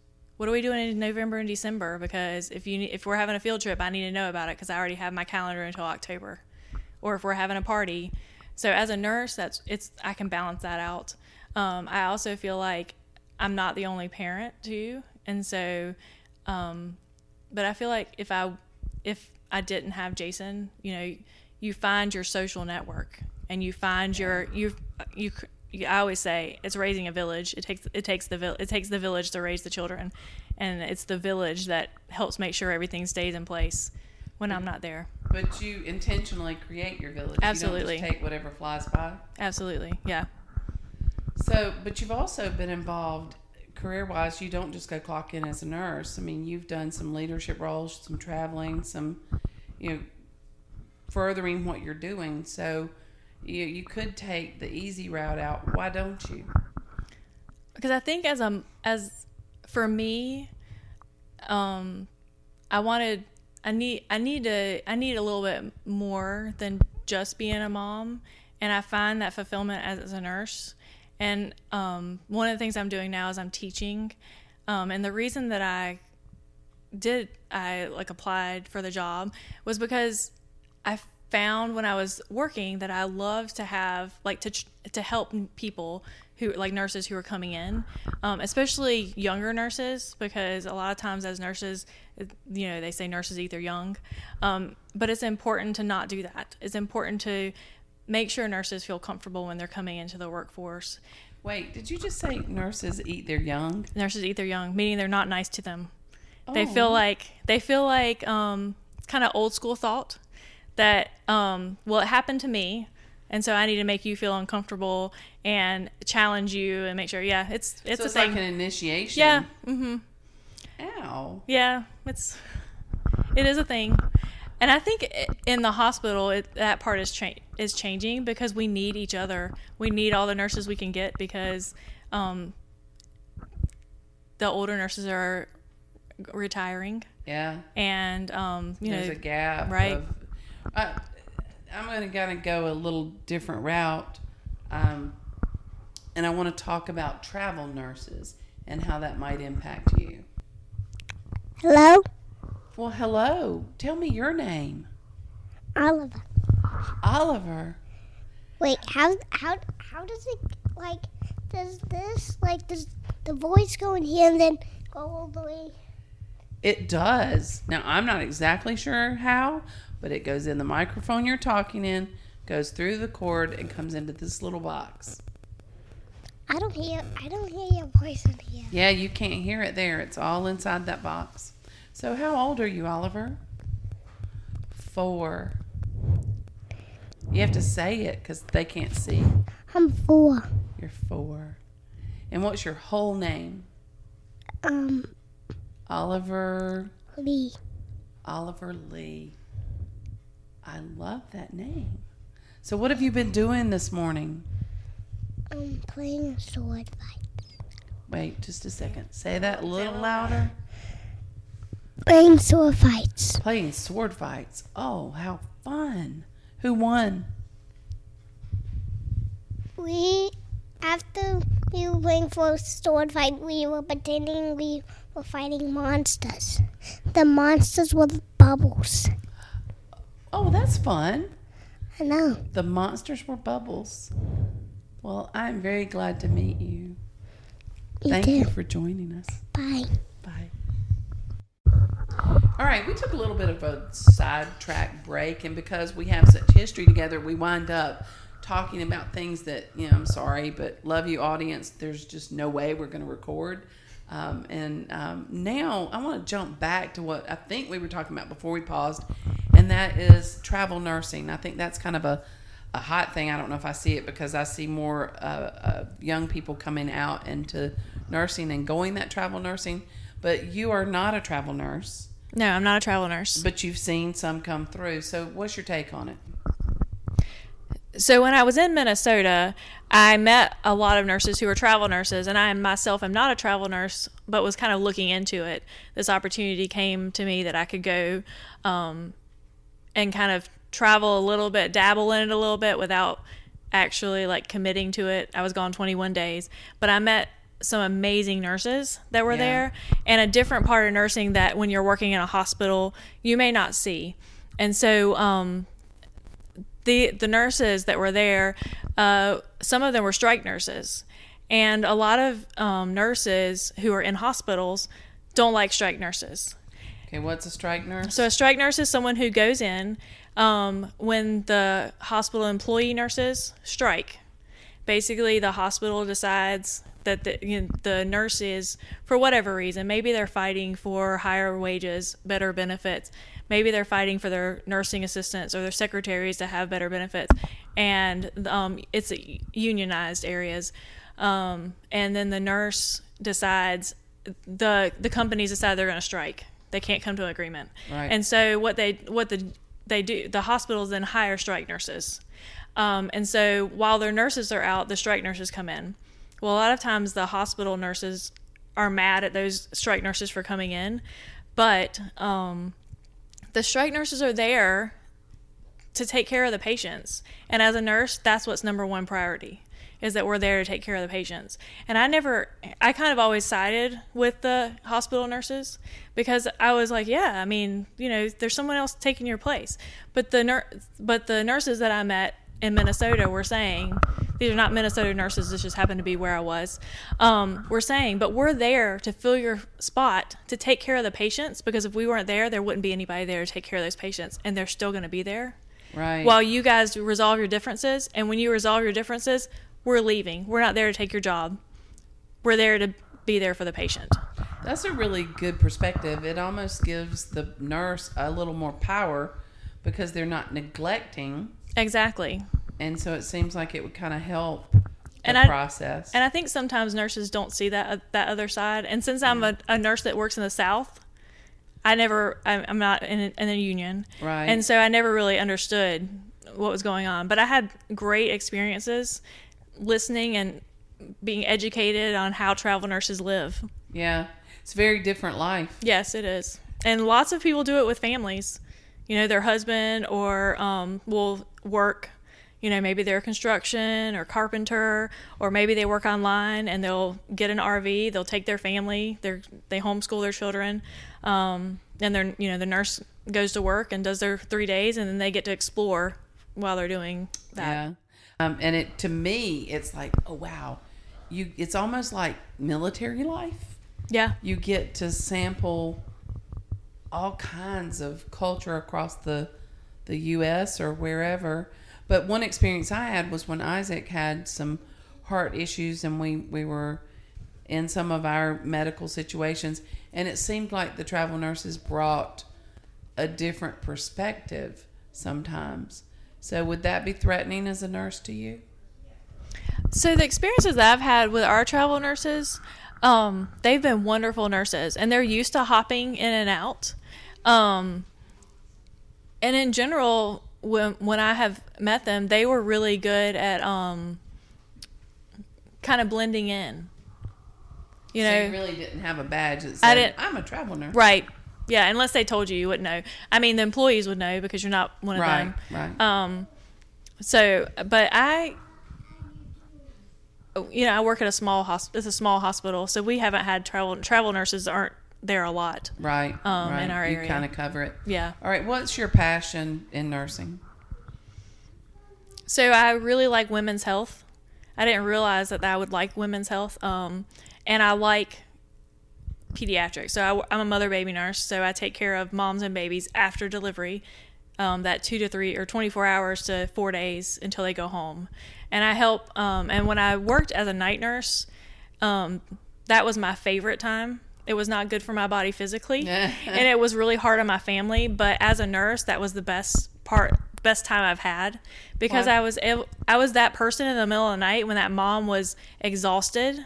what are we doing in November and December? Because if you if we're having a field trip, I need to know about it because I already have my calendar until October, or if we're having a party. So as a nurse, that's it's I can balance that out. Um, I also feel like I'm not the only parent too, and so, um, but I feel like if I if I didn't have Jason, you know, you find your social network and you find your you you I always say it's raising a village. It takes it takes the vil- it takes the village to raise the children, and it's the village that helps make sure everything stays in place when I'm not there. but you intentionally create your village. Absolutely. You take whatever flies by. Absolutely, yeah. So, but you've also been involved career wise. You don't just go clock in as a nurse. I mean, you've done some leadership roles, some traveling, some, you know, furthering what you're doing. So, you you could take the easy route out. Why don't you? because I think as a as for me, um, I wanted I need I need to I need a little bit more than just being a mom, and I find that fulfillment as, as a nurse. And um, one of the things I'm doing now is I'm teaching, um, and the reason that I did I like applied for the job was because I found when I was working that I love to have like to to help people who like nurses who are coming in, um, especially younger nurses, because a lot of times as nurses, you know, they say nurses eat their young, um, but it's important to not do that. It's important to make sure nurses feel comfortable when they're coming into the workforce. Wait, did you just say nurses eat their young? Nurses eat their young, meaning they're not nice to them. They feel Oh. like they feel like um, kind of old school thought that um, well, it happened to me, and so I need to make you feel uncomfortable and challenge you and make sure. Yeah, it's it's so it's like an initiation. yeah, mm-hmm. Ow. yeah, it's it is a thing, and I think in the hospital it, that part is cha- is changing because we need each other. We need all the nurses we can get because um, the older nurses are retiring, Yeah. and um, you There's know, a gap. right. Of, uh, I'm going to kind of go a little different route. Um, and I want to talk about travel nurses and how that might impact you. Hello, Well, hello. Tell me your name. Oliver. Oliver. Wait, how how how does it like? Does this like does the voice go in here and then go all the way? It does. Now, I'm not exactly sure how, but it goes in the microphone you're talking in, goes through the cord, and comes into this little box. I don't hear I don't hear your voice in here. Yeah, you can't hear it there. It's all inside that box. So, how old are you, Oliver? Four. You have to say it because they can't see. I'm four. You're four. And what's your whole name? Um, Oliver. Lee. Oliver Lee. I love that name. So, what have you been doing this morning? I'm playing a sword fight. Wait, just a second. Say that a little louder. Playing sword fights. Playing sword fights. Oh, how fun. Who won? We after we were playing for a sword fight, we were pretending we were fighting monsters. The monsters were the bubbles. Oh, that's fun. I know. The monsters were bubbles. Well, I'm very glad to meet you. You Thank too. you for joining us. Bye. Bye. All right, we took a little bit of a sidetrack break, and because we have such history together, we wind up talking about things that, you know, I'm sorry, but love you, audience. There's just no way we're going to record. Um, and um, now I want to jump back to what I think we were talking about before we paused, and that is travel nursing. I think that's kind of a, a hot thing. I don't know if I see it because I see more uh, uh, young people coming out into nursing and going that travel nursing. But you are not a travel nurse, no, I'm not a travel nurse. but you've seen some come through. So, what's your take on it? So when I was in Minnesota, I met a lot of nurses who were travel nurses, and I myself am not a travel nurse, but was kind of looking into it. This opportunity came to me that I could go um, and kind of travel a little bit, dabble in it a little bit without actually like committing to it. I was gone 21 days, but I met some amazing nurses that were Yeah. there and a different part of nursing that when you're working in a hospital, you may not see. And so, um, the the nurses that were there, uh, some of them were strike nurses, and a lot of um, nurses who are in hospitals don't like strike nurses. Okay, what's a strike nurse? So a strike nurse is someone who goes in um, when the hospital employee nurses strike. Basically, the hospital decides that the, you know, the nurse is, for whatever reason, maybe they're fighting for higher wages, better benefits. Maybe they're fighting for their nursing assistants or their secretaries to have better benefits, and um, it's unionized areas. Um, and then the nurse decides the the companies decide they're going to strike. They can't come to an agreement. Right. And so what they what the they do the hospitals then hire strike nurses. Um, and so while their nurses are out, the strike nurses come in. Well, a lot of times the hospital nurses are mad at those strike nurses for coming in, but um, the strike nurses are there to take care of the patients. And as a nurse, that's what's number one priority is that we're there to take care of the patients. And I never, I kind of always sided with the hospital nurses because I was like, yeah, I mean, you know, there's someone else taking your place. But the nur- but the nurses that I met in Minnesota were saying these are not Minnesota nurses. This just happened to be where I was. Um, were saying, but we're there to fill your spot to take care of the patients because if we weren't there, there wouldn't be anybody there to take care of those patients, and they're still going to be there Right. while you guys resolve your differences. And when you resolve your differences, we're leaving. We're not there to take your job. We're there to be there for the patient. That's a really good perspective. It almost gives the nurse a little more power because they're not neglecting, Exactly. and so it seems like it would kind of help the And I- process. And I think sometimes nurses don't see that that other side. And since I'm a, a nurse that works in the South, I never I'm, I'm not in a, in a union, Right. And so I never really understood what was going on. But I had great experiences listening and being educated on how travel nurses live. yeah, it's a very different life. Yes, it is. And lots of people do it with families. You know, their husband or um, will work, you know, maybe they're a construction or carpenter, or maybe they work online and they'll get an RV, they'll take their family, they're, they homeschool their children. Um, and they're, you know, the nurse goes to work and does their three days and then they get to explore while they're doing that. Yeah. Um, and it to me, it's like, oh wow, you. It's almost like military life. Yeah. You get to sample all kinds of culture across the the U.S. or wherever. But one experience I had was when Isaac had some heart issues, and we we were in some of our medical situations, and it seemed like the travel nurses brought a different perspective sometimes. So would that be threatening as a nurse to you? So the experiences I've had with our travel nurses, um, they've been wonderful nurses, and they're used to hopping in and out. Um, and in general, when when I have met them, they were really good at um, kind of blending in. You know, so you really didn't have a badge that said, didn't- I'm a travel nurse. right? Yeah, unless they told you, you wouldn't know. I mean, the employees would know because you're not one of Right, them. right. Um, so, but I, you know, I work at a small hospital. It's a small hospital, so we haven't had travel travel nurses aren't there a lot. right. um, right. in our you area. kind of cover it. Yeah. All right. What's your passion in nursing? So I really like women's health. I didn't realize that I would like women's health. Um, and I like pediatrics. So I, am a mother baby nurse. So I take care of moms and babies after delivery, um, that two to three or 24 hours to four days until they go home. And I help. Um, and when I worked as a night nurse, um, that was my favorite time. It was not good for my body physically, (laughs) and it was really hard on my family. But as a nurse, that was the best part, best time I've had because? I was I was that person in the middle of the night when that mom was exhausted,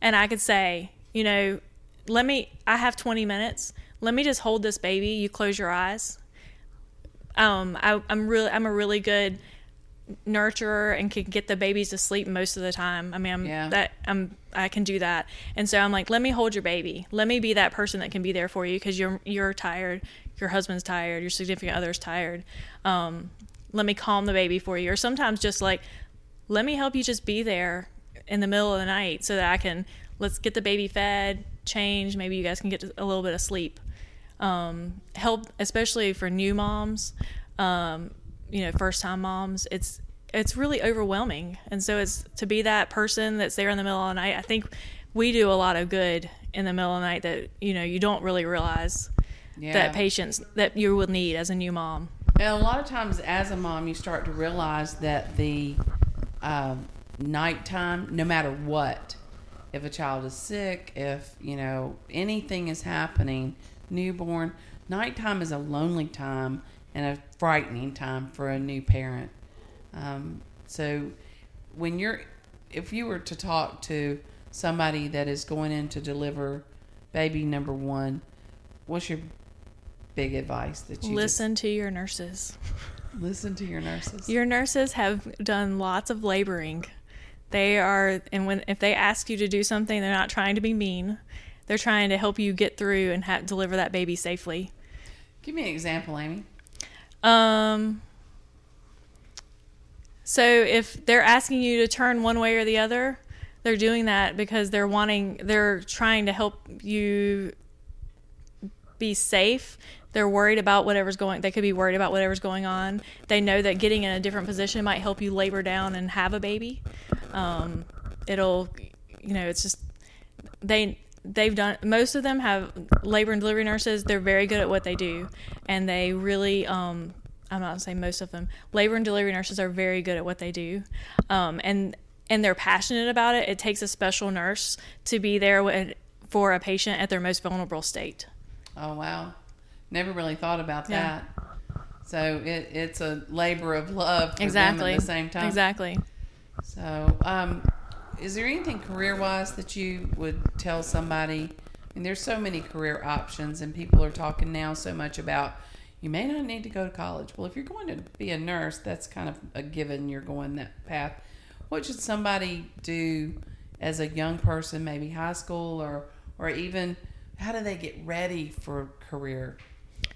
and I could say, you know, let me. I have 20 minutes. Let me just hold this baby. You close your eyes. Um, I, I'm really, I'm a really good nurturer and can get the babies to sleep most of the time. I mean, I'm Yeah. that I'm I can do that. And so I'm like, let me hold your baby. Let me be that person that can be there for you because you're you're tired, your husband's tired, your significant other's tired. Um, let me calm the baby for you. Or sometimes just like, let me help you just be there in the middle of the night so that I can let's get the baby fed, change. Maybe you guys can get a little bit of sleep. Um, help, especially for new moms, um, you know, first time moms. It's it's really overwhelming, and so it's to be that person that's there in the middle of the night. I think we do a lot of good in the middle of the night that you know you don't really realize Yeah. that patience that you will need as a new mom. And a lot of times, as a mom, you start to realize that the um, nighttime, no matter what, if a child is sick, if you know anything is happening, newborn, nighttime is a lonely time and a frightening time for a new parent. Um, so, when you're, if you were to talk to somebody that is going in to deliver baby number one, what's your big advice that you just- Listen to your nurses. (laughs) Listen to your nurses. Your nurses have done lots of laboring. They are, and when if they ask you to do something, they're not trying to be mean. They're trying to help you get through and ha- deliver that baby safely. Give me an example, Amy. Um. So if they're asking you to turn one way or the other, they're doing that because they're wanting, they're trying to help you be safe. They're worried about whatever's going. They could be worried about whatever's going on. They know that getting in a different position might help you labor down and have a baby. Um, it'll, you know, it's just they they've done most of them have labor and delivery nurses. They're very good at what they do. And they really um, i'm not saying most of them labor and delivery nurses are very good at what they do. Um, and and they're passionate about it. It takes a special nurse to be there when, for a patient at their most vulnerable state. Oh wow, never really thought about Yeah. that. So it, it's a labor of love exactly at the same time. exactly. So, um, is there anything career wise that you would tell somebody? And there's so many career options, and people are talking now so much about you may not need to go to college. Well, if you're going to be a nurse, that's kind of a given. You're going that path. What should somebody do as a young person, maybe high school or or even how do they get ready for career?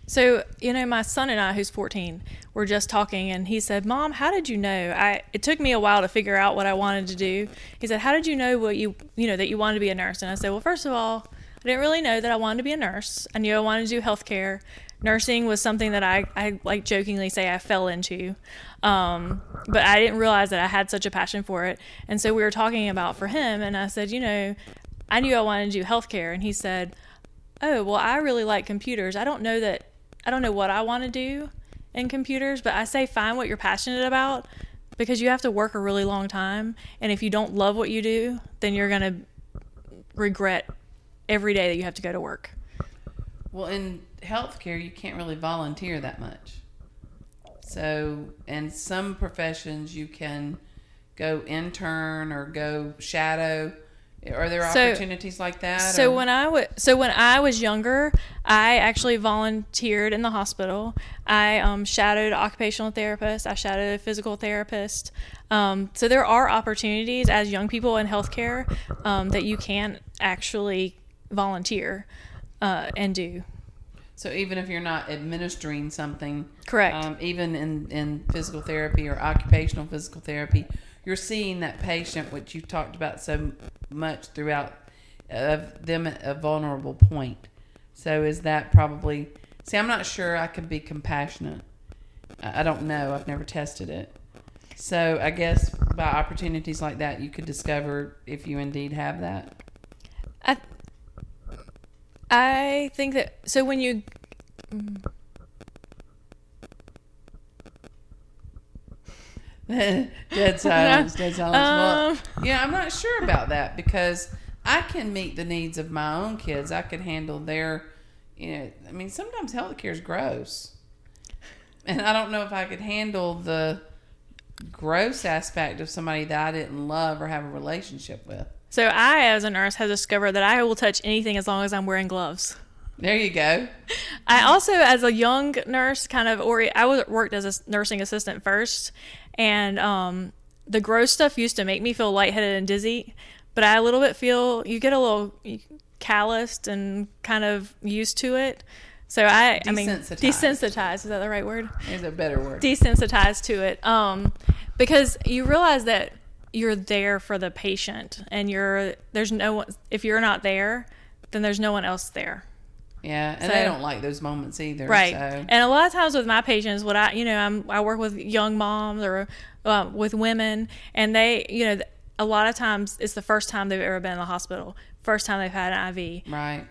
So, you know, my son and I, who's 14, were just talking, and he said, "Mom, how did you know?" I it took me a while to figure out what I wanted to do. He said, "How did you know what you you know that you wanted to be a nurse?" And I said, "Well, first of all, I didn't really know that I wanted to be a nurse. I knew I wanted to do healthcare. Nursing was something that I I like jokingly say I fell into, um, but I didn't realize that I had such a passion for it. And so we were talking about for him, and I said, you know, I knew I wanted to do healthcare, and he said." oh well i really like computers i don't know that i don't know what i want to do in computers but i say find what you're passionate about because you have to work a really long time and if you don't love what you do then you're going to regret every day that you have to go to work Well, in healthcare, you can't really volunteer that much. So, in some professions, you can go intern or go shadow. Are there So- opportunities like that? So or- when I was so when I was younger, I actually volunteered in the hospital. I um, shadowed occupational therapist. I shadowed a physical therapist. Um, so there are opportunities as young people in healthcare um, that you can actually volunteer uh, and do. So even if you're not administering something, Correct. Um, even in in physical therapy or occupational physical therapy, you're seeing that patient, which you've talked about so much throughout, of them at a vulnerable point. So is that probably? See, I'm not sure I could be compassionate. I don't know. I've never tested it. So I guess by opportunities like that, you could discover if you indeed have that. I I think that so when you (laughs) dead (laughs) silence, dead silence. well, Um, yeah, I'm not sure about that because I can meet the needs of my own kids. I could handle their, you know, I mean, sometimes healthcare is gross, and I don't know if I could handle the gross aspect of somebody that I didn't love or have a relationship with. so I as a nurse have discovered that I will touch anything as long as I'm wearing gloves. There you go. I also, as a young nurse, kind of, or I was worked as a nursing assistant first, and um, the gross stuff used to make me feel lightheaded and dizzy. But I a little bit feel you get a little calloused and kind of used to it. So I, I mean, Desensitized. Is that the right word? Is a better word. desensitized to it um, because you realize that you're there for the patient and you're there's no one if you're not there then there's no one else there yeah, and So- they don't like those moments either. right So. and a lot of times with my patients what i you know i'm i work with young moms or uh, with women and they you know a lot of times it's the first time they've ever been in the hospital first time they've had an iv Right.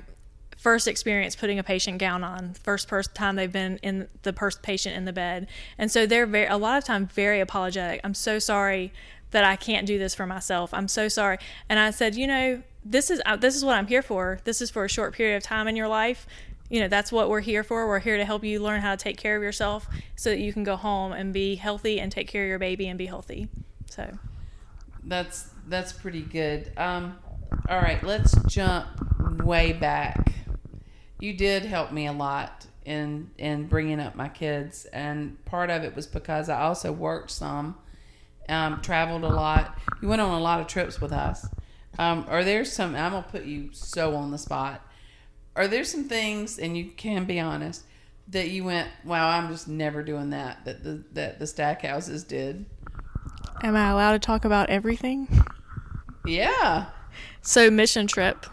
first experience putting a patient gown on first first time they've been in the first patient in the bed and so they're very a lot of time very apologetic i'm so sorry that i can't do this for myself i'm so sorry and i said you know this is uh, this is what i'm here for this is for a short period of time in your life you know that's what we're here for we're here to help you learn how to take care of yourself so that you can go home and be healthy and take care of your baby and be healthy so That's that's pretty good. Um, all right, let's jump way back. You did help me a lot in in bringing up my kids, and part of it was because I also worked some, um, traveled a lot. You went on a lot of trips with us. Um, are there some? I'm gonna put you so on the spot. Are there some things, and you can be honest, that you went, "Wow, I'm just never doing that." That the that the Stackhouses did. am i allowed to talk about everything Yeah. so mission trip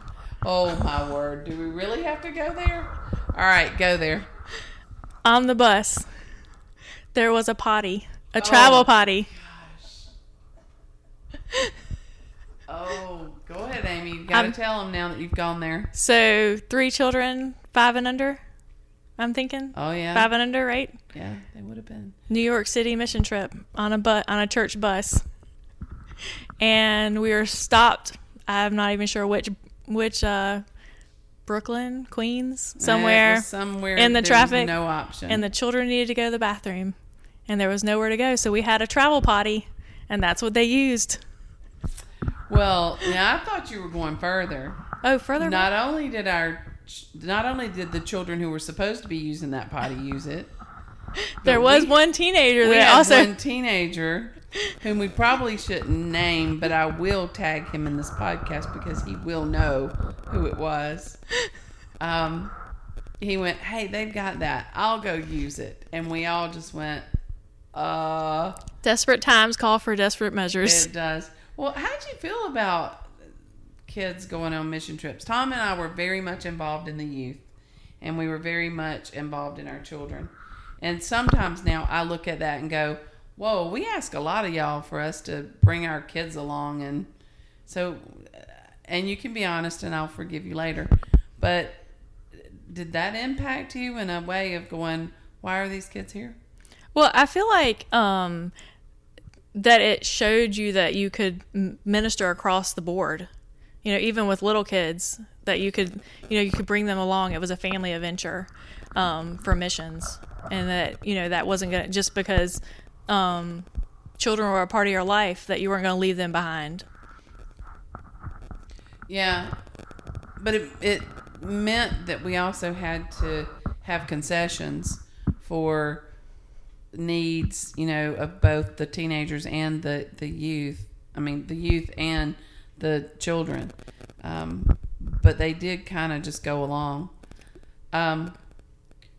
Oh my word! Do we really have to go there? All right, go there. On the bus, there was a potty, a travel (laughs) Oh. potty. Oh, go ahead, Amy. You got to I'm- tell them now that you've gone there. So three children, five and under. I'm thinking Oh yeah, five and under, right? yeah, they would have been. New York City mission trip on a bu- on a church bus, and we were stopped. I'm not even sure which which uh, Brooklyn, Queens, somewhere, somewhere in the traffic, No option. and the children needed to go to the bathroom, and there was nowhere to go. So we had a travel potty, and that's what they used. Well, now I thought you were going further. Oh, further back? Not only did our, not only did the children who were supposed to be using that potty use it, (laughs) there was we- one teenager that also. one teenager whom we probably shouldn't name, but I will tag him in this podcast because he will know who it was. Um, he went, "Hey, they've got that. I'll go use it," and we all just went, "Uh." Desperate times call for desperate measures. It does. Well, how did you feel about kids going on mission trips? Tom and I were very much involved in the youth, and we were very much involved in our children. And sometimes now I look at that and go, "Whoa, we ask a lot of y'all for us to bring our kids along." And so, and you can be honest, and I'll forgive you later. But did that impact you in a way of going, "Why are these kids here?" Well, I feel like um, that it showed you that you could minister across the board. You know, even with little kids, that you could, you know, you could bring them along. It was a family adventure um, for missions, and that you know that wasn't gonna just because um, children were a part of your life that you weren't going to leave them behind. Yeah, but it it meant that we also had to have concessions for needs, you know, of both the teenagers and the the youth. I mean, the youth and the children. Um, but they did kind of just go along. Um,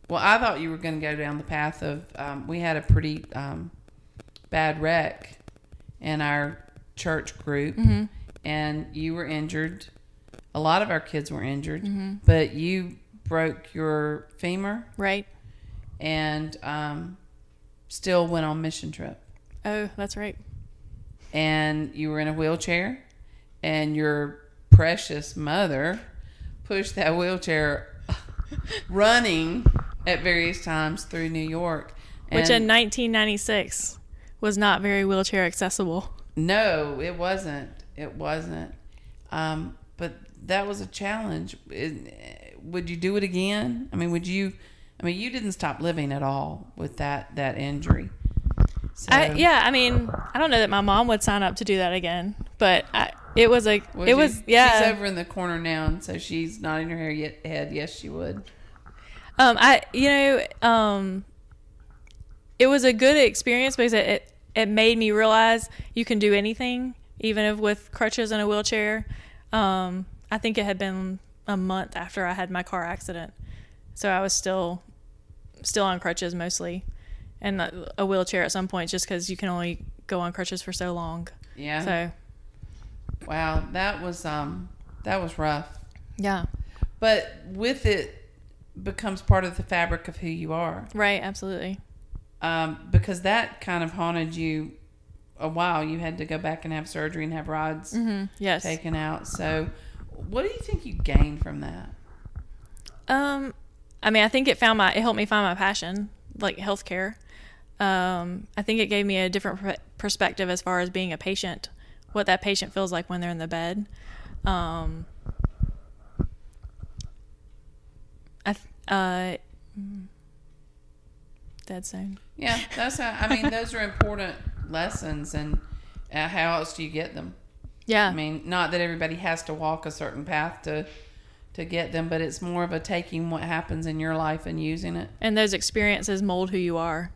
well, I thought you were going to go down the path of um, we had a pretty um, bad wreck in our church group, and you were injured. A lot of our kids were injured, but you broke your femur Right? and um, still went on mission trip. Oh, that's right. And you were in a wheelchair, and your precious mother pushed that wheelchair (laughs) running at various times through New York. Which in 1996 was not very wheelchair accessible. No, it wasn't. It wasn't. Um, but that was a challenge. It- would you do it again? I mean, would you? I mean, you didn't stop living at all with that that injury. So, I, yeah, I mean, I don't know that my mom would sign up to do that again, but I, it was a, would it you? was, yeah. She's over in the corner now, and so she's nodding her hair yet head. Yes, she would. Um, I, you know, um, it was a good experience because it, it, it made me realize you can do anything, even if with crutches and a wheelchair. Um, I think it had been a month after I had my car accident, so I was still, still on crutches mostly, and a wheelchair at some point, just because you can only go on crutches for so long. Yeah. So Wow, that was um that was rough. yeah, But with it becomes part of the fabric of who you are. right, absolutely. um, because that kind of haunted you a while. You had to go back and have surgery and have rods Yes. taken out. So, what do you think you gained from that? Um, I mean, I think it found my it helped me find my passion, like healthcare. Um, I think it gave me a different per- perspective as far as being a patient, what that patient feels like when they're in the bed. Um, I th- uh, mm, dead zone. Yeah, that's how. I mean, those are important lessons, and uh, how else do you get them? Yeah, I mean, not that everybody has to walk a certain path to to get them, but it's more of a taking what happens in your life and using it. and those experiences mold who you are.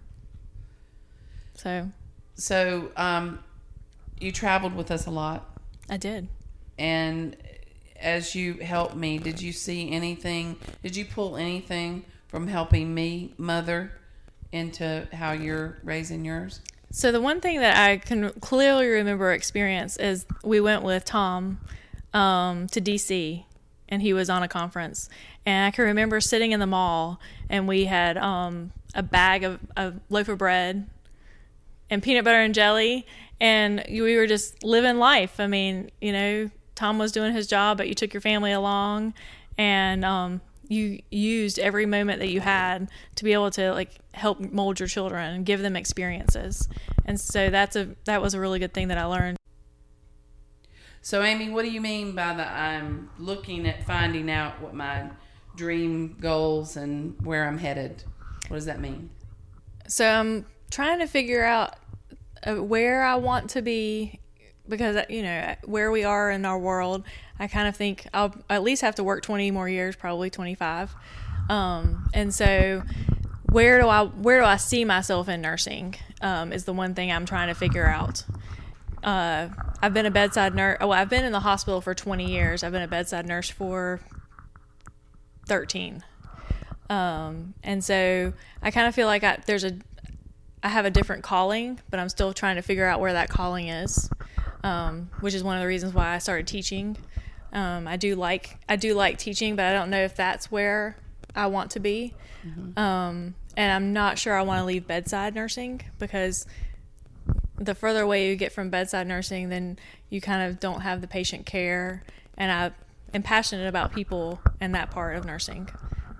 So So, um, you traveled with us a lot. I did. and as you helped me did you see anything did you pull anything from helping me mother into how you're raising yours So the one thing that I can clearly remember experience is we went with Tom um, to DC and he was on a conference. And I can remember sitting in the mall, and we had um, a bag of a loaf of bread and peanut butter and jelly, and we were just living life. I mean, you know, Tom was doing his job, but you took your family along, and um, you used every moment that you had to be able to like help mold your children and give them experiences. And so that's a that was a really good thing that I learned. So, Amy, what do you mean by the I'm looking at finding out what my dream goals and where I'm headed? What does that mean? So I'm trying to figure out uh, where I want to be because uh, you know where we are in our world. I kind of think I'll at least have to work 20 more years, probably 25. Um, and so where do I where do I see myself in nursing um, is the one thing I'm trying to figure out. Uh, I've been a bedside nurse. Oh, I've been in the hospital for 20 years. I've been a bedside nurse for 13. Um, and so I kind of feel like I, there's a, I have a different calling, but I'm still trying to figure out where that calling is, um, which is one of the reasons why I started teaching. Um, I do like I do like teaching, but I don't know if that's where I want to be. Um, and I'm not sure I want to leave bedside nursing because the further away you get from bedside nursing, then you kind of don't have the patient care. And I am passionate about people and that part of nursing.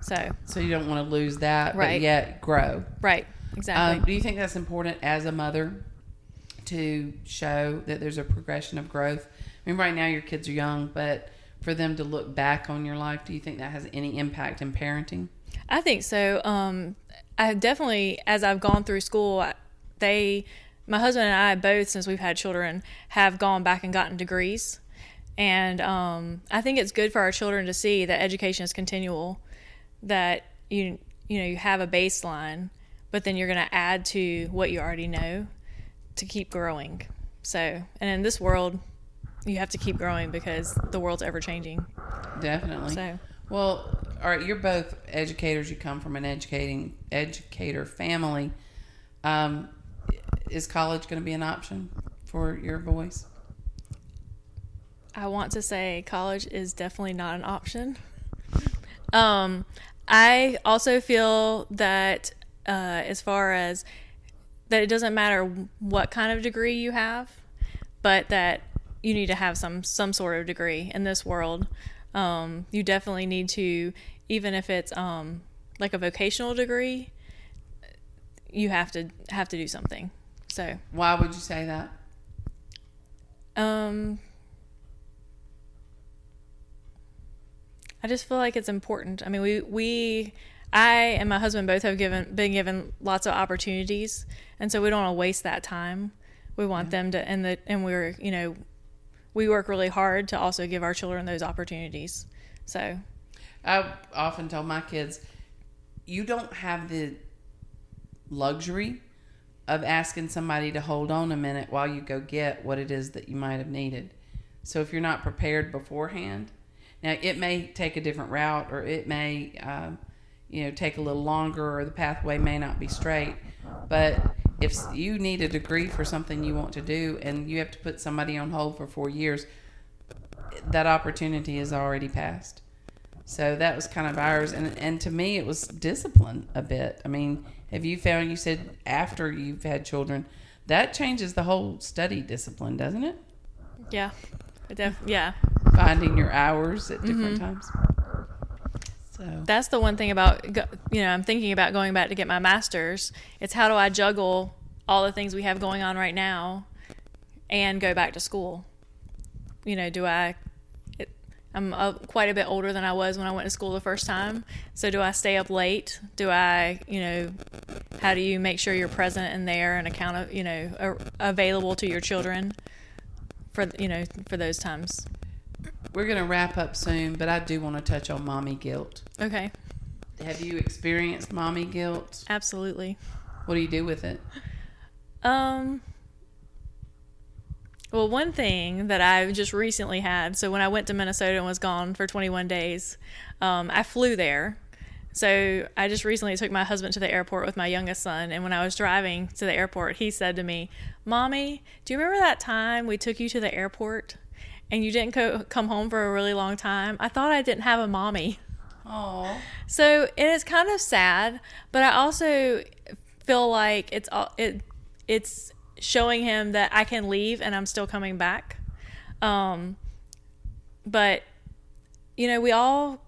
So, So you don't want to lose that, but yet grow. right, exactly. Um, do you think that's important as a mother to show that there's a progression of growth? I mean, right now your kids are young, but for them to look back on your life, do you think that has any impact in parenting? I think so. Um, I have definitely, as I've gone through school, I- they, my husband and I both, since we've had children, have gone back and gotten degrees. And um, I think it's good for our children to see that education is continual, that you you know you have a baseline, but then you're going to add to what you already know to keep growing. So, and in this world, you have to keep growing because the world's ever changing. Definitely. So, Well, all right, you're both educators. You come from an educating educator family. Um, is college going to be an option for your boys? I want to say college is definitely not an option. Um, I also feel that uh, as far as that it doesn't matter what kind of degree you have, but that you need to have some some sort of degree in this world. Um, you definitely need to, even if it's um, like a vocational degree, you have to have to do something. So, Why would you say that? um, I just feel like it's important. I mean, we we I and my husband both have given been given lots of opportunities, and so we don't want to waste that time. We want them to, and the and we're you know, we work really hard to also give our children those opportunities. So I often tell my kids, you don't have the luxury of asking somebody to hold on a minute while you go get what it is that you might have needed. So if you're not prepared beforehand, now it may take a different route, or it may, um, you know, take a little longer, or the pathway may not be straight. But if you need a degree for something you want to do, and you have to put somebody on hold for four years, that opportunity is already passed. So that was kind of ours, and and to me, it was discipline a bit. I mean, have you found? You said after you've had children, that changes the whole study discipline, doesn't it? yeah, def- yeah. Finding your hours at different mm-hmm. times. So that's the one thing about you know i'm thinking about going back to get my master's it's how do i juggle all the things we have going on right now and go back to school you know do i i'm quite a bit older than i was when i went to school the first time so do i stay up late do i you know how do you make sure you're present and there and account of you know a- available to your children for you know for those times we're gonna wrap up soon, but I do want to touch on mommy guilt. okay Have you experienced mommy guilt? absolutely What do you do with it? Um. Well, one thing that I just recently had. So when I went to Minnesota and was gone for 21 days, um, I flew there. So I just recently took my husband to the airport with my youngest son, and when I was driving to the airport, he said to me, "Mommy, do you remember that time we took you to the airport?" and you didn't co- come home for a really long time, I thought I didn't have a mommy. Oh, So it's kind of sad, but I also feel like it's all it it's showing him that I can leave and I'm still coming back. Um, but you know, we all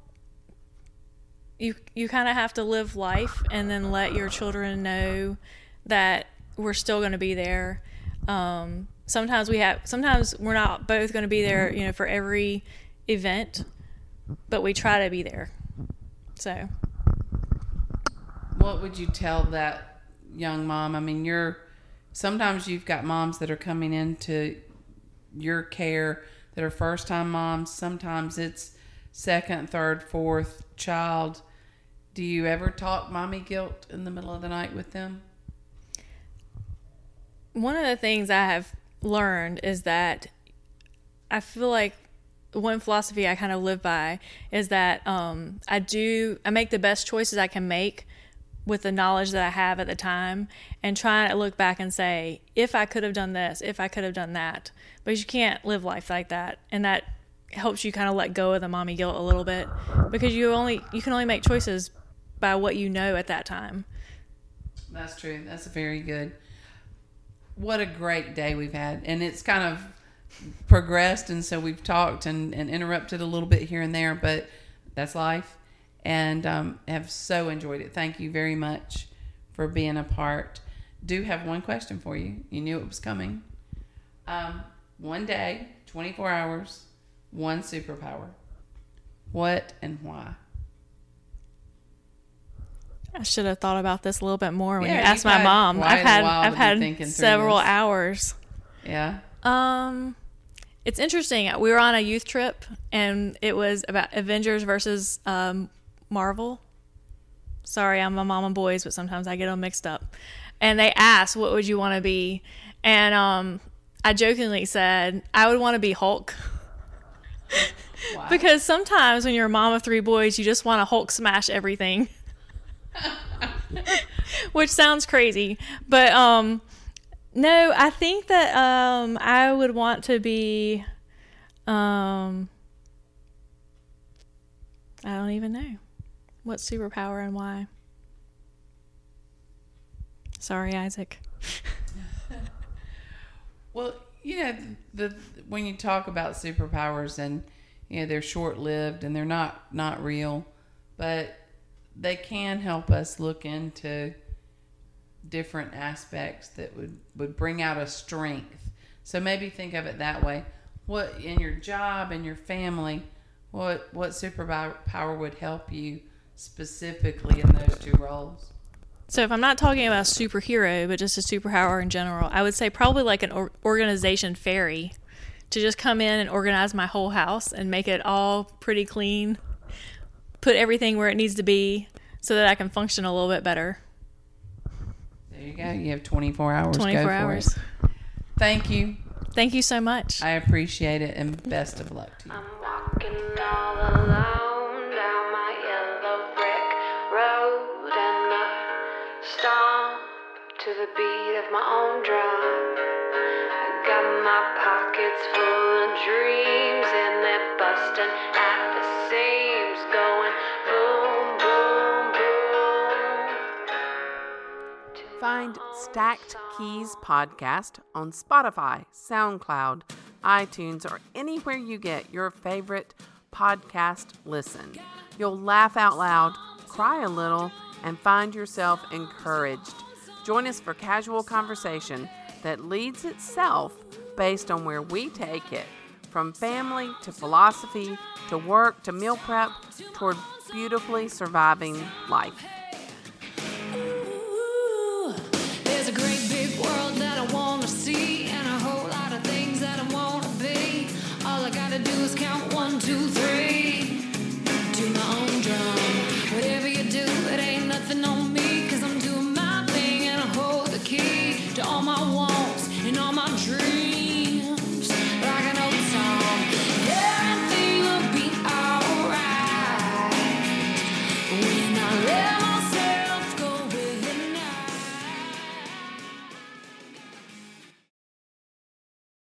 you you kind of have to live life and then let your children know that we're still going to be there. Um, sometimes we have sometimes we're not both going to be there, you know, for every event, but we try to be there. So, what would you tell that young mom? I mean, you're sometimes you've got moms that are coming into your care that are first time moms. Sometimes it's second, third, fourth child. Do you ever talk mommy guilt in the middle of the night with them? one of the things I have learned is that I feel like one philosophy I kind of live by is that um, I do I make the best choices I can make with the knowledge that I have at the time, and try to look back and say if I could have done this, if I could have done that. But you can't live life like that, and that helps you kind of let go of the mommy guilt a little bit because you only you can only make choices by what you know at that time. That's true. That's very good. What a great day we've had. And it's kind of progressed. And so we've talked and, and interrupted a little bit here and there, but that's life. And um, have so enjoyed it. Thank you very much for being a part. Do have one question for you. You knew it was coming. Um, one day, 24 hours, one superpower. What and why? I should have thought about this a little bit more when Yeah, you asked my mom. I've had I've had several this. hours. Yeah. Um, it's interesting. We were on a youth trip, and it was about Avengers versus um, Marvel. Sorry, I'm a mom of boys, but sometimes I get them mixed up. And they asked, "What would you want to be?" And um, I jokingly said, "I would want to be Hulk." Wow. Because sometimes when you're a mom of three boys, you just want to Hulk smash everything. (laughs) Which sounds crazy. But um no, I think that um I would want to be um I don't even know. What superpower and why? Sorry, Isaac. (laughs) Well, you know, the when you talk about superpowers and you know they're short-lived and they're not not real, but they can help us look into different aspects that would would bring out a strength. So maybe think of it that way. What in your job and your family, what what superpower would help you specifically in those two roles? So if I'm not talking about a superhero, but just a superpower in general, I would say probably like an or- organization fairy to just come in and organize my whole house and make it all pretty clean, put everything where it needs to be so that I can function a little bit better. There you go. You have 24 hours. Go 24 for hours. It. Thank you. Thank you so much. I appreciate it and best of luck to you. To the beat of my own drum. I got my pockets full of dreams and they're busting at the seams, going boom, boom, boom. Find Stacked Keys Podcast on Spotify, SoundCloud, iTunes, or anywhere you get your favorite podcast listen. You'll laugh out loud, cry a little, and find yourself encouraged. Join us for casual conversation that leads itself based on where we take it from family to philosophy to work to meal prep toward beautifully surviving life.